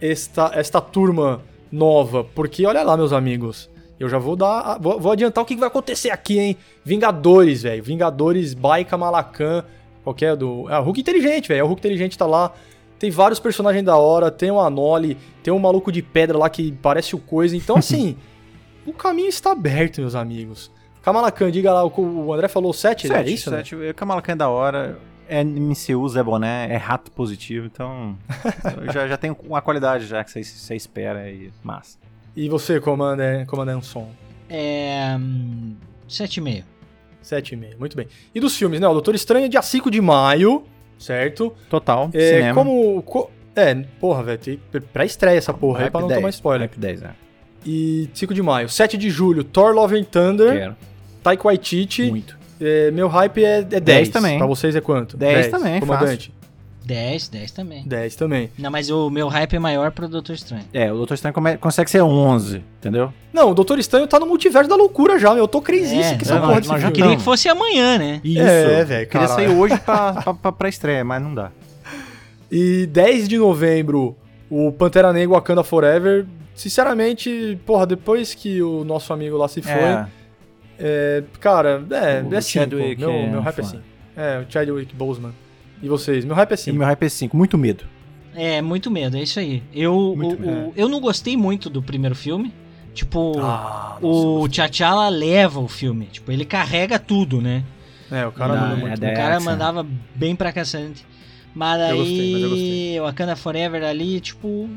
esta, esta turma nova. Porque olha lá, meus amigos. Eu já vou dar. Vou, vou adiantar o que vai acontecer aqui, hein? Vingadores, velho. Vingadores by Kamala Khan. Qualquer do. É o Hulk inteligente, velho. O Hulk inteligente tá lá. Tem vários personagens da hora. Tem o Anoli. Tem um maluco de pedra lá que parece o coisa. Então, assim. o caminho está aberto, meus amigos. Kamala Khan, diga lá. O, André falou 7, é Sete, isso? né? sete. O Kamala Khan é da hora. É MCU, Zé Boné, é rato positivo, então já, já tem uma qualidade já que você, você espera e massa. E você, Commander, Commander Som? É. hum, 7,5. 7,5, muito bem. E dos filmes, né? O Doutor Estranho é dia 5 de maio, certo? Total, É, cinema. como. co- é, porra, velho, tem pré-estreia essa porra aí pra não 10, tomar spoiler. Hype 10, é. E 5 de maio. 7 de julho, Thor Love and Thunder, Quero. Taika Waititi. Muito. É, meu hype é, é 10, também. Pra vocês é quanto? 10 também, Comandante. 10, 10 também. 10 também. Não, mas o meu hype é maior pro Doutor Estranho. É, o Doutor Estranho come- consegue ser 11, entendeu? Não, o Doutor Estranho tá no multiverso da loucura já, meu. Eu tô crazy É, com essa porra já filme. Queria Não. que fosse amanhã, né? Isso. É, velho, Queria sair hoje pra, pra, pra, pra estreia, mas não dá. E 10 de novembro, o Pantera Negra Wakanda Forever. Sinceramente, porra, depois que o nosso amigo lá se foi, É, é, cara, é, O é 5. Chadwick Meu, é meu hype é. 5. É, o Chadwick Boseman. E vocês? Meu hype é e 5. meu hype é 5, muito medo. É, muito medo, é isso aí. Eu, Muito o- o- eu não gostei muito do primeiro filme. Tipo, Ah, o T'Challa leva o filme. Tipo, ele carrega tudo, né? É, o cara Não, manda é muito. da- o cara mandava bem pra cacete. Mas Eu aí, gostei, mas eu gostei. o Wakanda Forever ali, tipo,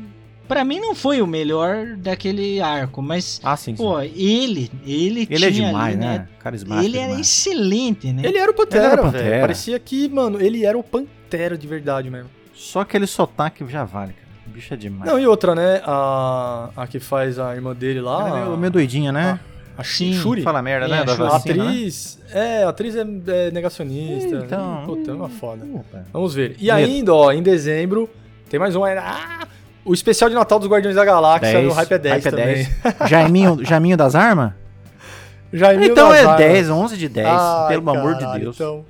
pra mim não foi o melhor daquele arco, mas Ah, sim, sim. pô, ele, ele, Ele é tinha demais, ali, né? Carismático Ele era demais. excelente, né? Ele era o Ele Pantera, era o velho. Pantera. Parecia que, mano, ele era o Pantera de verdade mesmo. Só aquele sotaque já vale, cara. O bicho é demais. Não, e outra, né? A, a que faz a irmã dele lá. Ela é meio, meio doidinha, né? a Sim. Shuri. Fala merda, É, né? Da a A vacina, né? atriz. É, a atriz é, é negacionista. Então, Puta, é uma foda. Opa. Vamos ver. E Medo. ainda, ó, em dezembro, tem mais um ainda. Ah, o especial de Natal dos Guardiões da Galáxia, 10, no Hype é 10 hype é também. 10. Jaiminho, Jaiminho das armas? Jaiminho Então das é Armas. 10, 11 de 10, Ai, pelo amor de caralho, Deus. Então,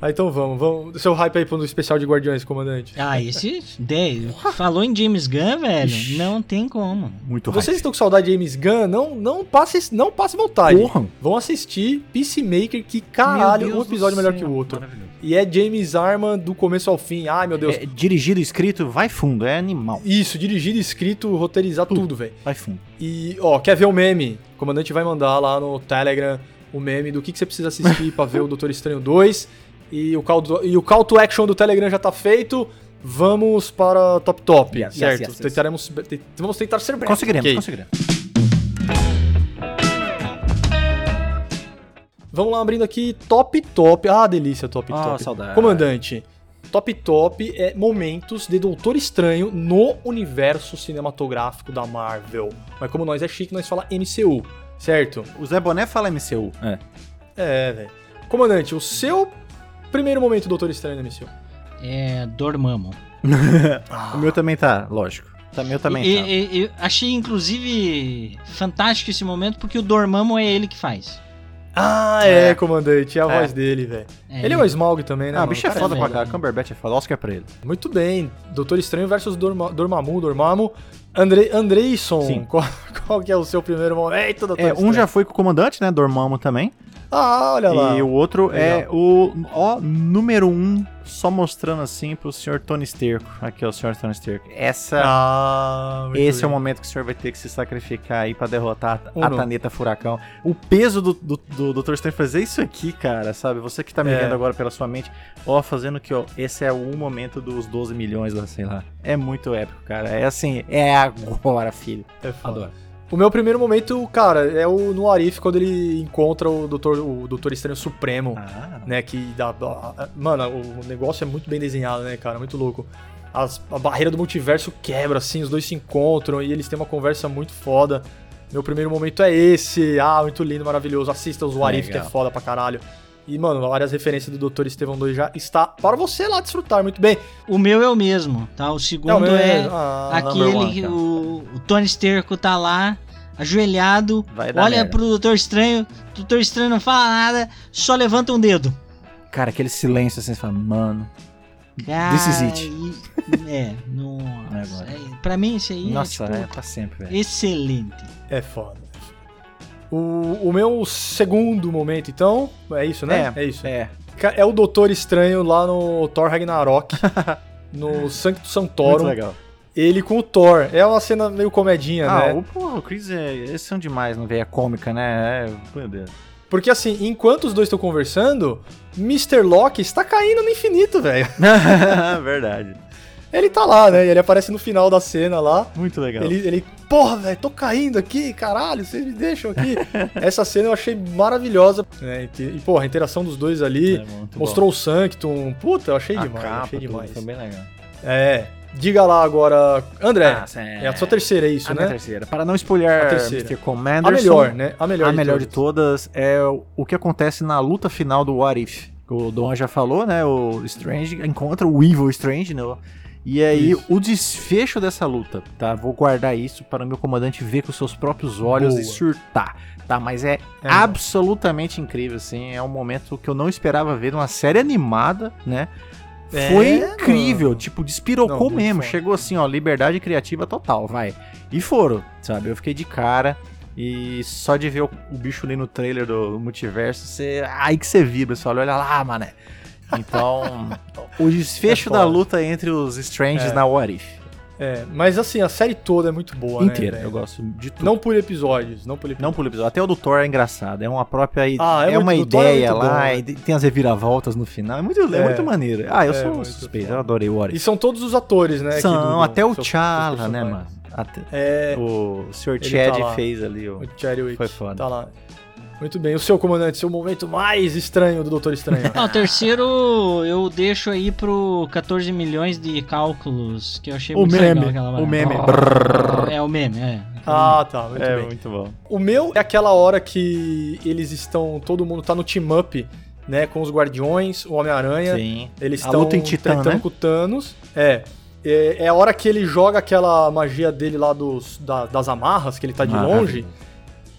ah, então vamos, vamos. Seu hype aí pro especial de Guardiões, comandante. Ah, esse 10. Falou em James Gunn, velho? Ixi. Não tem como. Muito Vocês hype. estão com saudade de James Gunn? Não, não passe, não passe vontade. Porra. Vão assistir Peacemaker, que caralho, um episódio melhor que o outro. E é James Arman do começo ao fim. Ai, meu Deus. É, dirigido, escrito, vai fundo, é animal. Isso, dirigido, escrito, roteirizar tudo, velho. Vai fundo. E, ó, quer ver o meme? O comandante vai mandar lá no Telegram o meme do que, que você precisa assistir pra ver o Doutor Estranho 2. E o, call do- e o call to action do Telegram já tá feito. Vamos para Top Top, Yes, yes, certo? yes, yes. Tentaremos, te- vamos tentar ser breves. Conseguiremos, ok? conseguiremos. Vamos lá, abrindo aqui Top Top. Ah, delícia, Top Ah, Top. saudade. Comandante, Top Top é momentos de Doutor Estranho no universo cinematográfico da Marvel. Mas como nós é chique, nós fala MCU, certo? O Zé Boné fala MCU. É. É, velho. Comandante, o seu primeiro momento Doutor Estranho no MCU? é Dormammu. O meu também tá, lógico. O meu também E- tá. e- eu achei, inclusive, fantástico esse momento, porque o Dormammu é ele que faz. Ah, é, É. comandante. É a É. voz dele, velho. É, ele é o Smaug também, né? Ah, o bicho é foda pra velho. caralho. Cumberbatch é foda. Oscar pra ele. Muito bem. Doutor Estranho versus Dorma, Dormammu, Dormammu. Andrei, Andreisson, Sim. qual, qual que é o seu primeiro momento, Doutor É, um Estranho? já foi com o comandante, né? Dormammu também. Ah, olha lá. E o outro é Legal. o ó, número um, só mostrando assim pro senhor Tony Sterco. Aqui, ó, o senhor Tony Sterco. Essa. Ah, esse é o bem. momento que o senhor vai ter que se sacrificar aí pra derrotar a Uno. Taneta Furacão. O peso do, do, do Dr. Strange fazer isso aqui, cara, sabe? Você que tá me É. vendo agora pela sua mente, ó, fazendo que, ó, esse é o momento dos 12 milhões lá, sei lá. É muito épico, cara. É assim, é agora, filho. É foda. Adoro. O meu primeiro momento, cara, é o no Arif quando ele encontra o Doutor, o Doutor Estranho Supremo. Ah, né? Que dá. Mano, o negócio é muito bem desenhado, né, cara? Muito louco. As- a barreira do multiverso quebra, assim, os dois se encontram e eles têm uma conversa muito foda. Meu primeiro momento é esse. Ah, muito lindo, maravilhoso. Assista os Warif, que é foda pra caralho. E, mano, várias referências do Dr. Estevão 2 já está para você lá desfrutar, muito bem. O meu é o mesmo, tá? O segundo meu- é, ah, aquele que cara. o, o Tony Sterco tá lá, ajoelhado, Vai dar olha merda. pro Doutor Estranho, o Doutor Estranho não fala nada, só levanta um dedo. Cara, aquele silêncio assim, você fala, mano. Cara, This is it. e- É, nossa. Agora. É, pra mim, esse aí Nossa, é, é tipo, pra sempre, velho. excelente. É foda. O, o meu segundo momento, então, é isso, né? É, isso. É. É o Doutor Estranho lá no Thor Ragnarok, no Sancto Muito Santorum. legal. Ele com o Thor. É uma cena meio comedinha, Ah, né? o, pô, o Chris, é, eles são demais, não vê? É cômica, né? É, meu Deus. Porque assim, enquanto os dois estão conversando, Mr. Locke está caindo no infinito, velho. Verdade. Ele tá lá, né? Ele aparece no final da cena lá. Muito legal. Ele, ele, porra, velho, tô caindo aqui, caralho, vocês me deixam aqui. Essa cena eu achei maravilhosa. né? E, e, porra, a interação dos dois ali. É mostrou o Sanctum. Puta, eu achei bom. A demais, capa, achei demais. Foi bem legal. É. Diga lá agora, André. Ah, é a sua terceira, é isso, a né? terceira. Para não spoiler A terceira. Mr. A melhor, né? A melhor, a melhor de todas. todas é o- que acontece na luta final do What If. O Dom já falou, né? O Strange encontra o Evil Strange, né? E aí, Isso. o desfecho dessa luta, tá? Vou guardar isso para o meu comandante ver com seus próprios olhos Boa. e surtar, tá? Mas é, É absolutamente incrível, assim. É um momento que eu não esperava ver numa série animada, né? É, Foi incrível, mano. tipo, Não, despirocou muito mesmo. foda. Chegou assim, ó, liberdade criativa total, vai. E foram, sabe? Eu fiquei de cara. E só de ver o, o bicho ali no trailer do multiverso, você. Aí que você vibra, você olha, olha lá, mané. Então, o desfecho É da luta entre os Stranges É. na What If. É, mas assim, a série toda é muito boa, inteira. né? eu gosto de tudo. Não por episódios, não por episódios. Não por episódio. Até o do Thor é engraçado. É uma própria. Ah, é é, uma muito- é ideia bom, lá. né? e tem as reviravoltas no final. É muito, é. É. muito maneiro. Ah, eu É, sou suspeito. foda. Eu adorei o E são todos os atores, né? São, do- do- até o T'Challa, né, mano? Até, É, o Sr. Ele Chad tá fez ali o. o Chadwick. Foi foda. Tá lá. Muito bem. O seu comandante, seu momento mais estranho do Doutor Estranho. Ah, o terceiro eu deixo aí pro 14 milhões de cálculos, que eu achei O muito meme, legal aquela o meme. É o meme, é. ah, tá. Muito é bem. muito bom. O meu é aquela hora que eles estão. Todo mundo tá no team up, né? Com os Guardiões, o Homem-Aranha. Sim. Eles A estão luta em Titã, tretando né? com o Thanos. É. É é a hora que ele joga aquela magia dele lá dos, da- das amarras, que ele tá de Maravilha. longe.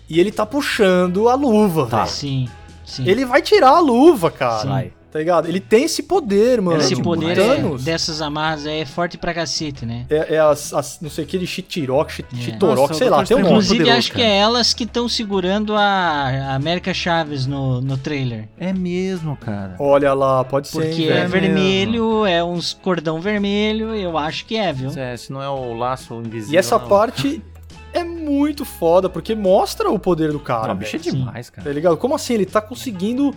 E ele tá puxando a luva, Tá. velho. Sim, sim. Ele vai tirar a luva, cara. Sim. Vai. Tá ligado? Ele tem esse poder, mano. Esse demais. poder O é, dessas amarras é forte pra cacete, né? é, é as, as- não sei o que de Chitirok, Chit- É. Chitorok, sei lá, tem um. Inclusive, poderoso, acho que é elas que estão segurando a América Chaves no, no trailer. É mesmo, cara. Olha lá, pode ser. Porque é velho. vermelho, é uns cordão vermelho, eu acho que é, viu? É, se não é o laço invisível. E essa não. parte é muito foda, porque mostra o poder do cara. Não, o bicho é demais, cara. Tá ligado? Como assim? Ele tá conseguindo.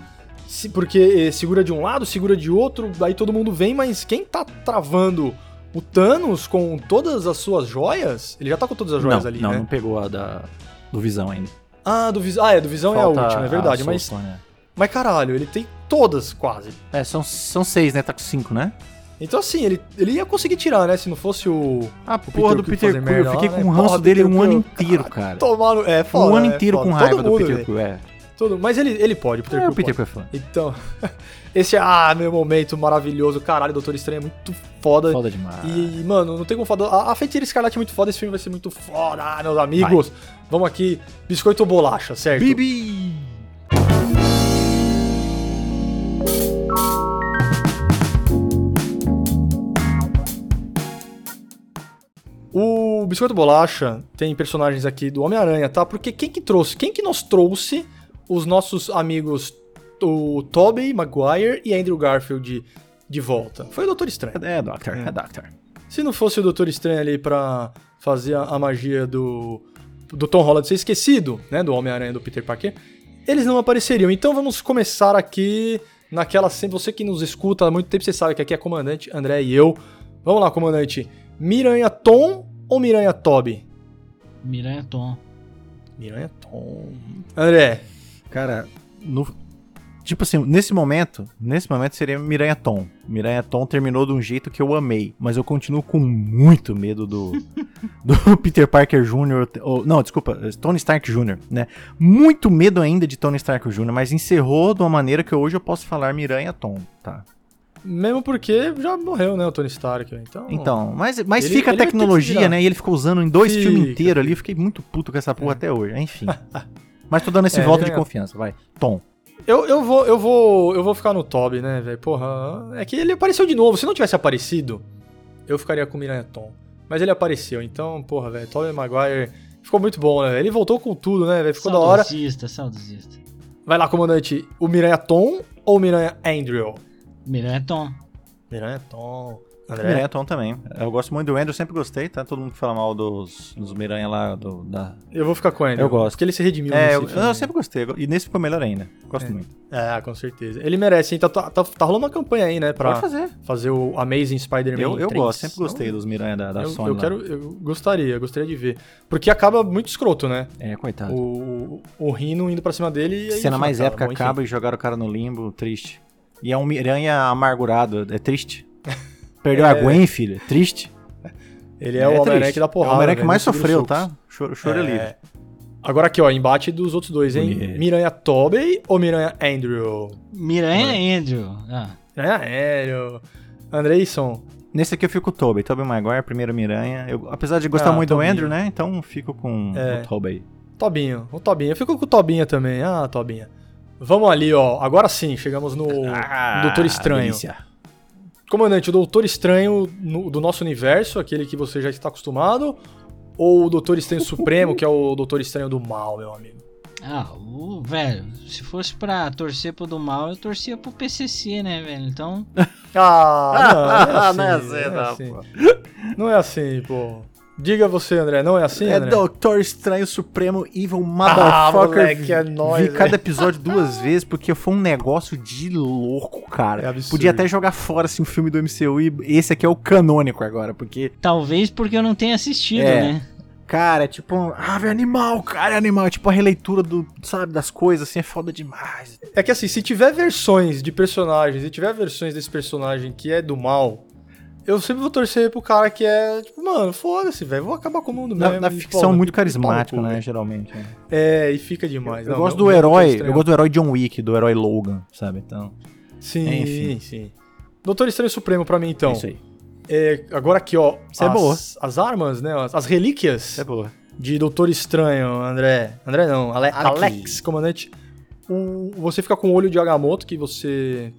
se- Porque eh, segura de um lado, segura de outro, aí todo mundo vem, mas quem tá travando o Thanos com todas as suas joias? Ele já tá com todas as joias não, ali, não, né? não pegou a da, do Visão ainda. Ah, do Visão. Ah, é, do Visão é a Falta última, é verdade. Mas, Soul Stone, mas caralho, ele tem todas quase. é. É, são, são seis, né? Tá com cinco, né? Então assim, ele, ele ia conseguir tirar, né? Se não fosse o. A Peter porra do Quill Peter Quill. Eu fiquei lá, com né? o ranço Porra, dele Peter um ano Quill, inteiro, cara. Tomar no. É, foda. um ano é inteiro foda. com Todo raiva do mundo, Peter velho. Quill, é. Todo, mas ele, ele pode, o Peter É, Quill o Peter. Quill é fã. Então, esse é, ah, meu momento maravilhoso. Caralho, Doutor Estranho é muito foda. Foda demais. E, mano, não tem como falar. A, a Feiticeira Escarlate é muito foda, esse filme vai ser muito foda, ah, meus amigos. Vamos aqui, biscoito ou bolacha, certo? Bibi! Biscoito Bolacha tem personagens aqui do Homem-Aranha, tá? Porque quem que trouxe? Quem que nos trouxe os nossos amigos, o Tobey Maguire e Andrew Garfield de volta? Foi o Doutor Estranho. É, Doctor, é, Doctor. Se não fosse o Doutor Estranho ali pra fazer a, a magia do, do Tom Holland ser esquecido, né? Do Homem-Aranha do Peter Parker, eles não apareceriam. Então vamos começar aqui naquela sempre. Você que nos escuta há muito tempo, você sabe que aqui é comandante André e eu. Vamos lá, comandante. Miranha Tom ou Miranha Toby? Miranha Tom. Miranha Tom. André, Cara, no, tipo assim, nesse momento, nesse momento seria Miranha Tom. Miranha Tom terminou de um jeito que eu amei, mas eu continuo com muito medo do, do Peter Parker Jr. Ou, não, desculpa, Tony Stark Jr., né? Muito medo ainda de Tony Stark Jr., mas encerrou de uma maneira que hoje eu posso falar Miranha Tom, tá? Mesmo porque já morreu, né, o Tony Stark. Então, Então, mas, mas Ele- fica a que tecnologia, né? E ele ficou usando em dois Fica, filmes inteiros ali. Eu fiquei muito puto com essa porra até hoje. Enfim. mas tô dando esse É, voto de Miranha- confiança, vai. Tom. Eu, eu, vou, eu, vou, eu vou ficar no Toby, né, velho? Porra, é que ele apareceu de novo. Se não tivesse aparecido, eu ficaria com o Miranha Tom. Mas ele apareceu, então, porra, velho, Toby Maguire ficou muito bom, né? Ele voltou com tudo, né, velho? Ficou da hora. Saudosista, saudosista. Vai lá, comandante. O Miranha Tom ou o Miranha Andrew? Miranha Tom. Miranha Tom. André? Miranha Tom também. Eu gosto muito do Andrew, sempre gostei, tá? Todo mundo que fala mal dos, dos Miranha lá, do, da... Eu vou ficar com ele. Eu gosto. Porque ele se redimiu É, nesse eu, filme. eu sempre gostei. E nesse ficou melhor ainda. Gosto muito. É, com certeza. Ele merece, hein? Tá, tá, tá, rolando uma campanha aí, né? Pra Pode fazer. fazer o Amazing Spider-Man Eu, eu 3. gosto, sempre gostei Então, dos Miranha da, da eu, Sony eu lá. quero, eu gostaria, eu gostaria de ver. Porque acaba muito escroto, né? É, coitado. O, o Rino indo pra cima dele e aí, Cena mais acaba. épica acaba e jogaram o cara no limbo, triste. E é um Miranha amargurado, é triste. Perdeu É. a Gwen, filho, é triste. Ele é, o Homem-Aranha triste. que dá porrada. É o Homem-Aranha que mais sofreu, tá? Choro, choro é. É. livre. Agora aqui, ó, embate dos outros dois, hein? Bonito. Miranha Tobey ou Miranha Andrew? Miranha Andrew. Ah, Miranha Andrew. Andreisson. Nesse aqui eu fico com o Tobey. Tobey Maguire, primeiro Miranha. Eu, apesar de gostar Ah, muito do Tobinho. Andrew, né? Então fico com É. o Tobey. Tobinho. O Tobinho. Eu fico com o Tobinha também. Ah, Tobinha. Vamos ali, ó. Agora sim, chegamos no Doutor Estranho. Ah, delícia. Comandante, o Doutor Estranho no- do nosso universo, aquele que você já está acostumado, ou o Doutor Estranho Supremo, que é o Doutor Estranho do mal, meu amigo? ah o velho, se fosse pra torcer pro do mal, eu torcia pro PCC, né, velho? Então, Ah, não, Não é é assim, assim, não, é não, assim. pô. Não é assim, pô. Diga você, André, não é assim, É André? Doutor Estranho Supremo Evil Ah, Motherfucker. moleque, é nóis, Vi cada episódio duas vezes porque foi um negócio de louco, cara. É absurdo. Podia até jogar fora assim, um filme do MCU e esse aqui é o canônico agora, porque, talvez porque eu não tenha assistido, É. né? cara, é tipo um ave animal, cara, é animal. É tipo a releitura do, sabe, das coisas, assim, é foda demais. É que assim, se tiver versões de personagens e tiver versões desse personagem que é do mal, eu sempre vou torcer pro cara que é, tipo, mano, foda-se, velho, vou acabar com o mundo mesmo. na ficção pô, muito carismático, né, geralmente. né. É, e fica demais. Eu Não, gosto meu- do Doutor herói, eu gosto do herói John Wick, do herói Logan, sabe? Então, Sim, Enfim. sim. Doutor Estranho Supremo pra mim, então. é isso aí. É, agora aqui, ó. É as, boa. As armas, né? As, as relíquias É boa. de Doutor Estranho, André. André não, Ale- Aqui. Alex, comandante. O- você fica com o olho de Agamotto, que você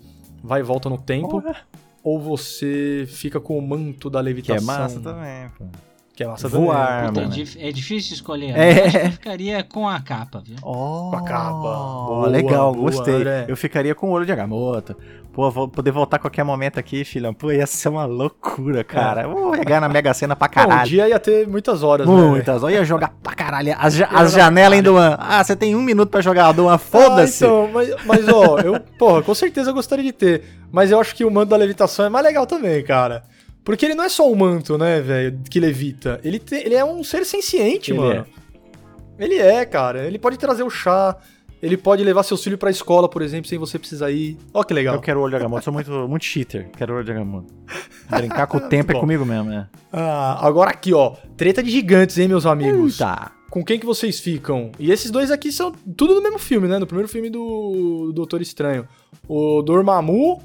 vai e volta no tempo. Porra. Ou você fica com o manto da Que levitação. é massa também, pô. Que é massa Voar. também. Puta, é, mano. dif- é difícil escolher. É. Eu acho que eu ficaria com a capa, viu? Oh, Com a capa. Boa, legal, boa, gostei. André. Eu ficaria com o olho de Agamotto. Pô, vou poder voltar a qualquer momento aqui, filhão. Pô, ia ser uma loucura, cara. Eu Vou regar na Mega Sena pra Bom, o caralho. dia ia ter muitas horas, né? Muitas. Eu ia jogar pra caralho. As, ja- as janelas em Duan. Ah, você tem um minuto pra jogar Duan. Foda-se. Ah, então, mas, mas ó, eu, porra, com certeza eu gostaria de ter. Mas eu acho que o manto da levitação é mais legal também, cara. Porque ele não é só um manto, né, velho, que levita. Ele, te- ele é um ser senciente, Ele mano. Ele é, cara. Ele pode trazer o chá. Ele pode levar seus filhos pra escola, por exemplo, sem você precisar ir. Ó, que legal. Eu quero o olho de Agamotto. Sou muito, muito cheater. Quero o olho de Agamotto. Brincar com o tempo é comigo mesmo, né? Ah, agora aqui, ó. Treta de gigantes, hein, meus amigos? Tá. com quem que vocês ficam? E esses dois aqui são tudo no mesmo filme, né? No primeiro filme do, do Doutor Estranho. O Dormammu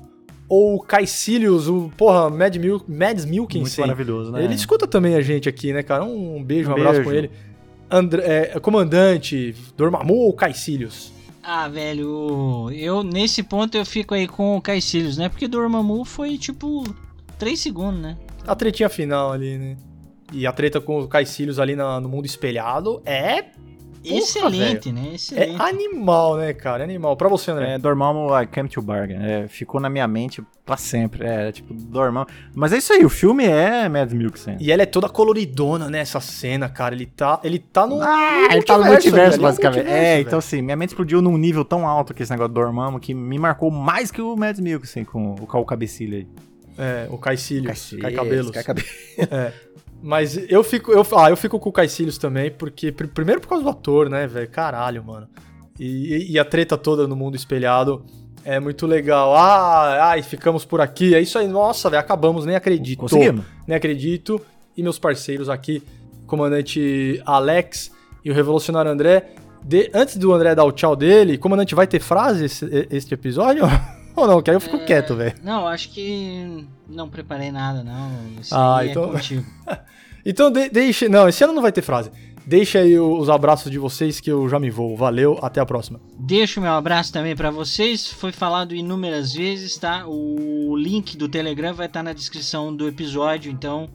ou o Caecilius, o, porra, Mad Mil, Mads Mikkelsen. Muito maravilhoso, né? Ele escuta também a gente aqui, né, cara? Um beijo, um, Um abraço beijo. com ele. André, é, comandante, Dormammu ou Caecilius? Ah, velho, eu nesse ponto eu fico aí com o Caecilius, né? Porque Dormammu foi tipo 3 segundos, né? A tretinha final ali, né? E a treta com o Caecilius ali na- no mundo espelhado é, Excelente, né? é Excelente. animal, né, cara? É animal. Pra você, André. É, Dormammu, I Came to Bargain. É, ficou na minha mente pra sempre. É, tipo, Dormammu. Mas é isso aí, o filme é Mad Milksen. E ela é toda coloridona, né, essa cena, cara. Ele tá, ele tá no, Ah, ele tá no multiverso, ali basicamente. é, velho. então assim, minha mente explodiu num nível tão alto que esse negócio do Dormammu que me marcou mais que o Mads Mikkelsen com o Cal Cabecilha aí. É, o Cacilhos, Cai Cabelos. Cai Cabelos. Mas eu fico, eu, ah, eu fico com o Caecilius também, porque pr- primeiro por causa do ator, né, velho? Caralho, mano. E, e a treta toda no mundo espelhado é muito legal. Ah, ai, ficamos por aqui. É isso aí. Nossa, velho, acabamos, nem acredito. Conseguimos. Nem acredito. E meus parceiros aqui, comandante Alex e o revolucionário André. De- antes do André dar o tchau dele, comandante, vai ter frase este episódio? Ou não? Que aí eu fico É, quieto, velho. Não, acho que não preparei nada, não. Isso Ah, aí então- é contigo. Então de, deixe. Não, esse ano não vai ter frase. Deixa aí os abraços de vocês que eu já me vou. Valeu, até a próxima. Deixo meu abraço também pra vocês. Foi falado inúmeras vezes, tá? O link do Telegram vai estar na descrição do episódio, então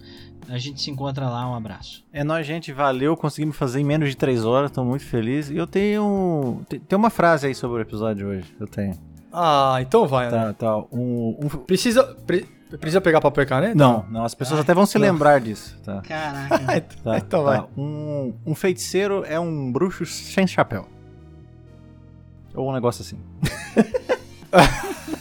a gente se encontra lá. Um abraço. É nóis, gente. Valeu. Conseguimos fazer em menos de 3 horas. Tô muito feliz. E eu tenho. Tem, tem uma frase aí sobre o episódio de hoje. Eu tenho. Ah, então vai, André. Tá, tá. Um, um- Precisa. pre- precisa pegar papel e caneta? Não, não. As pessoas até vão se não. lembrar disso. Tá. Caraca. Tá, Então tá. vai. Um, um feiticeiro é um bruxo sem chapéu. Ou um negócio assim.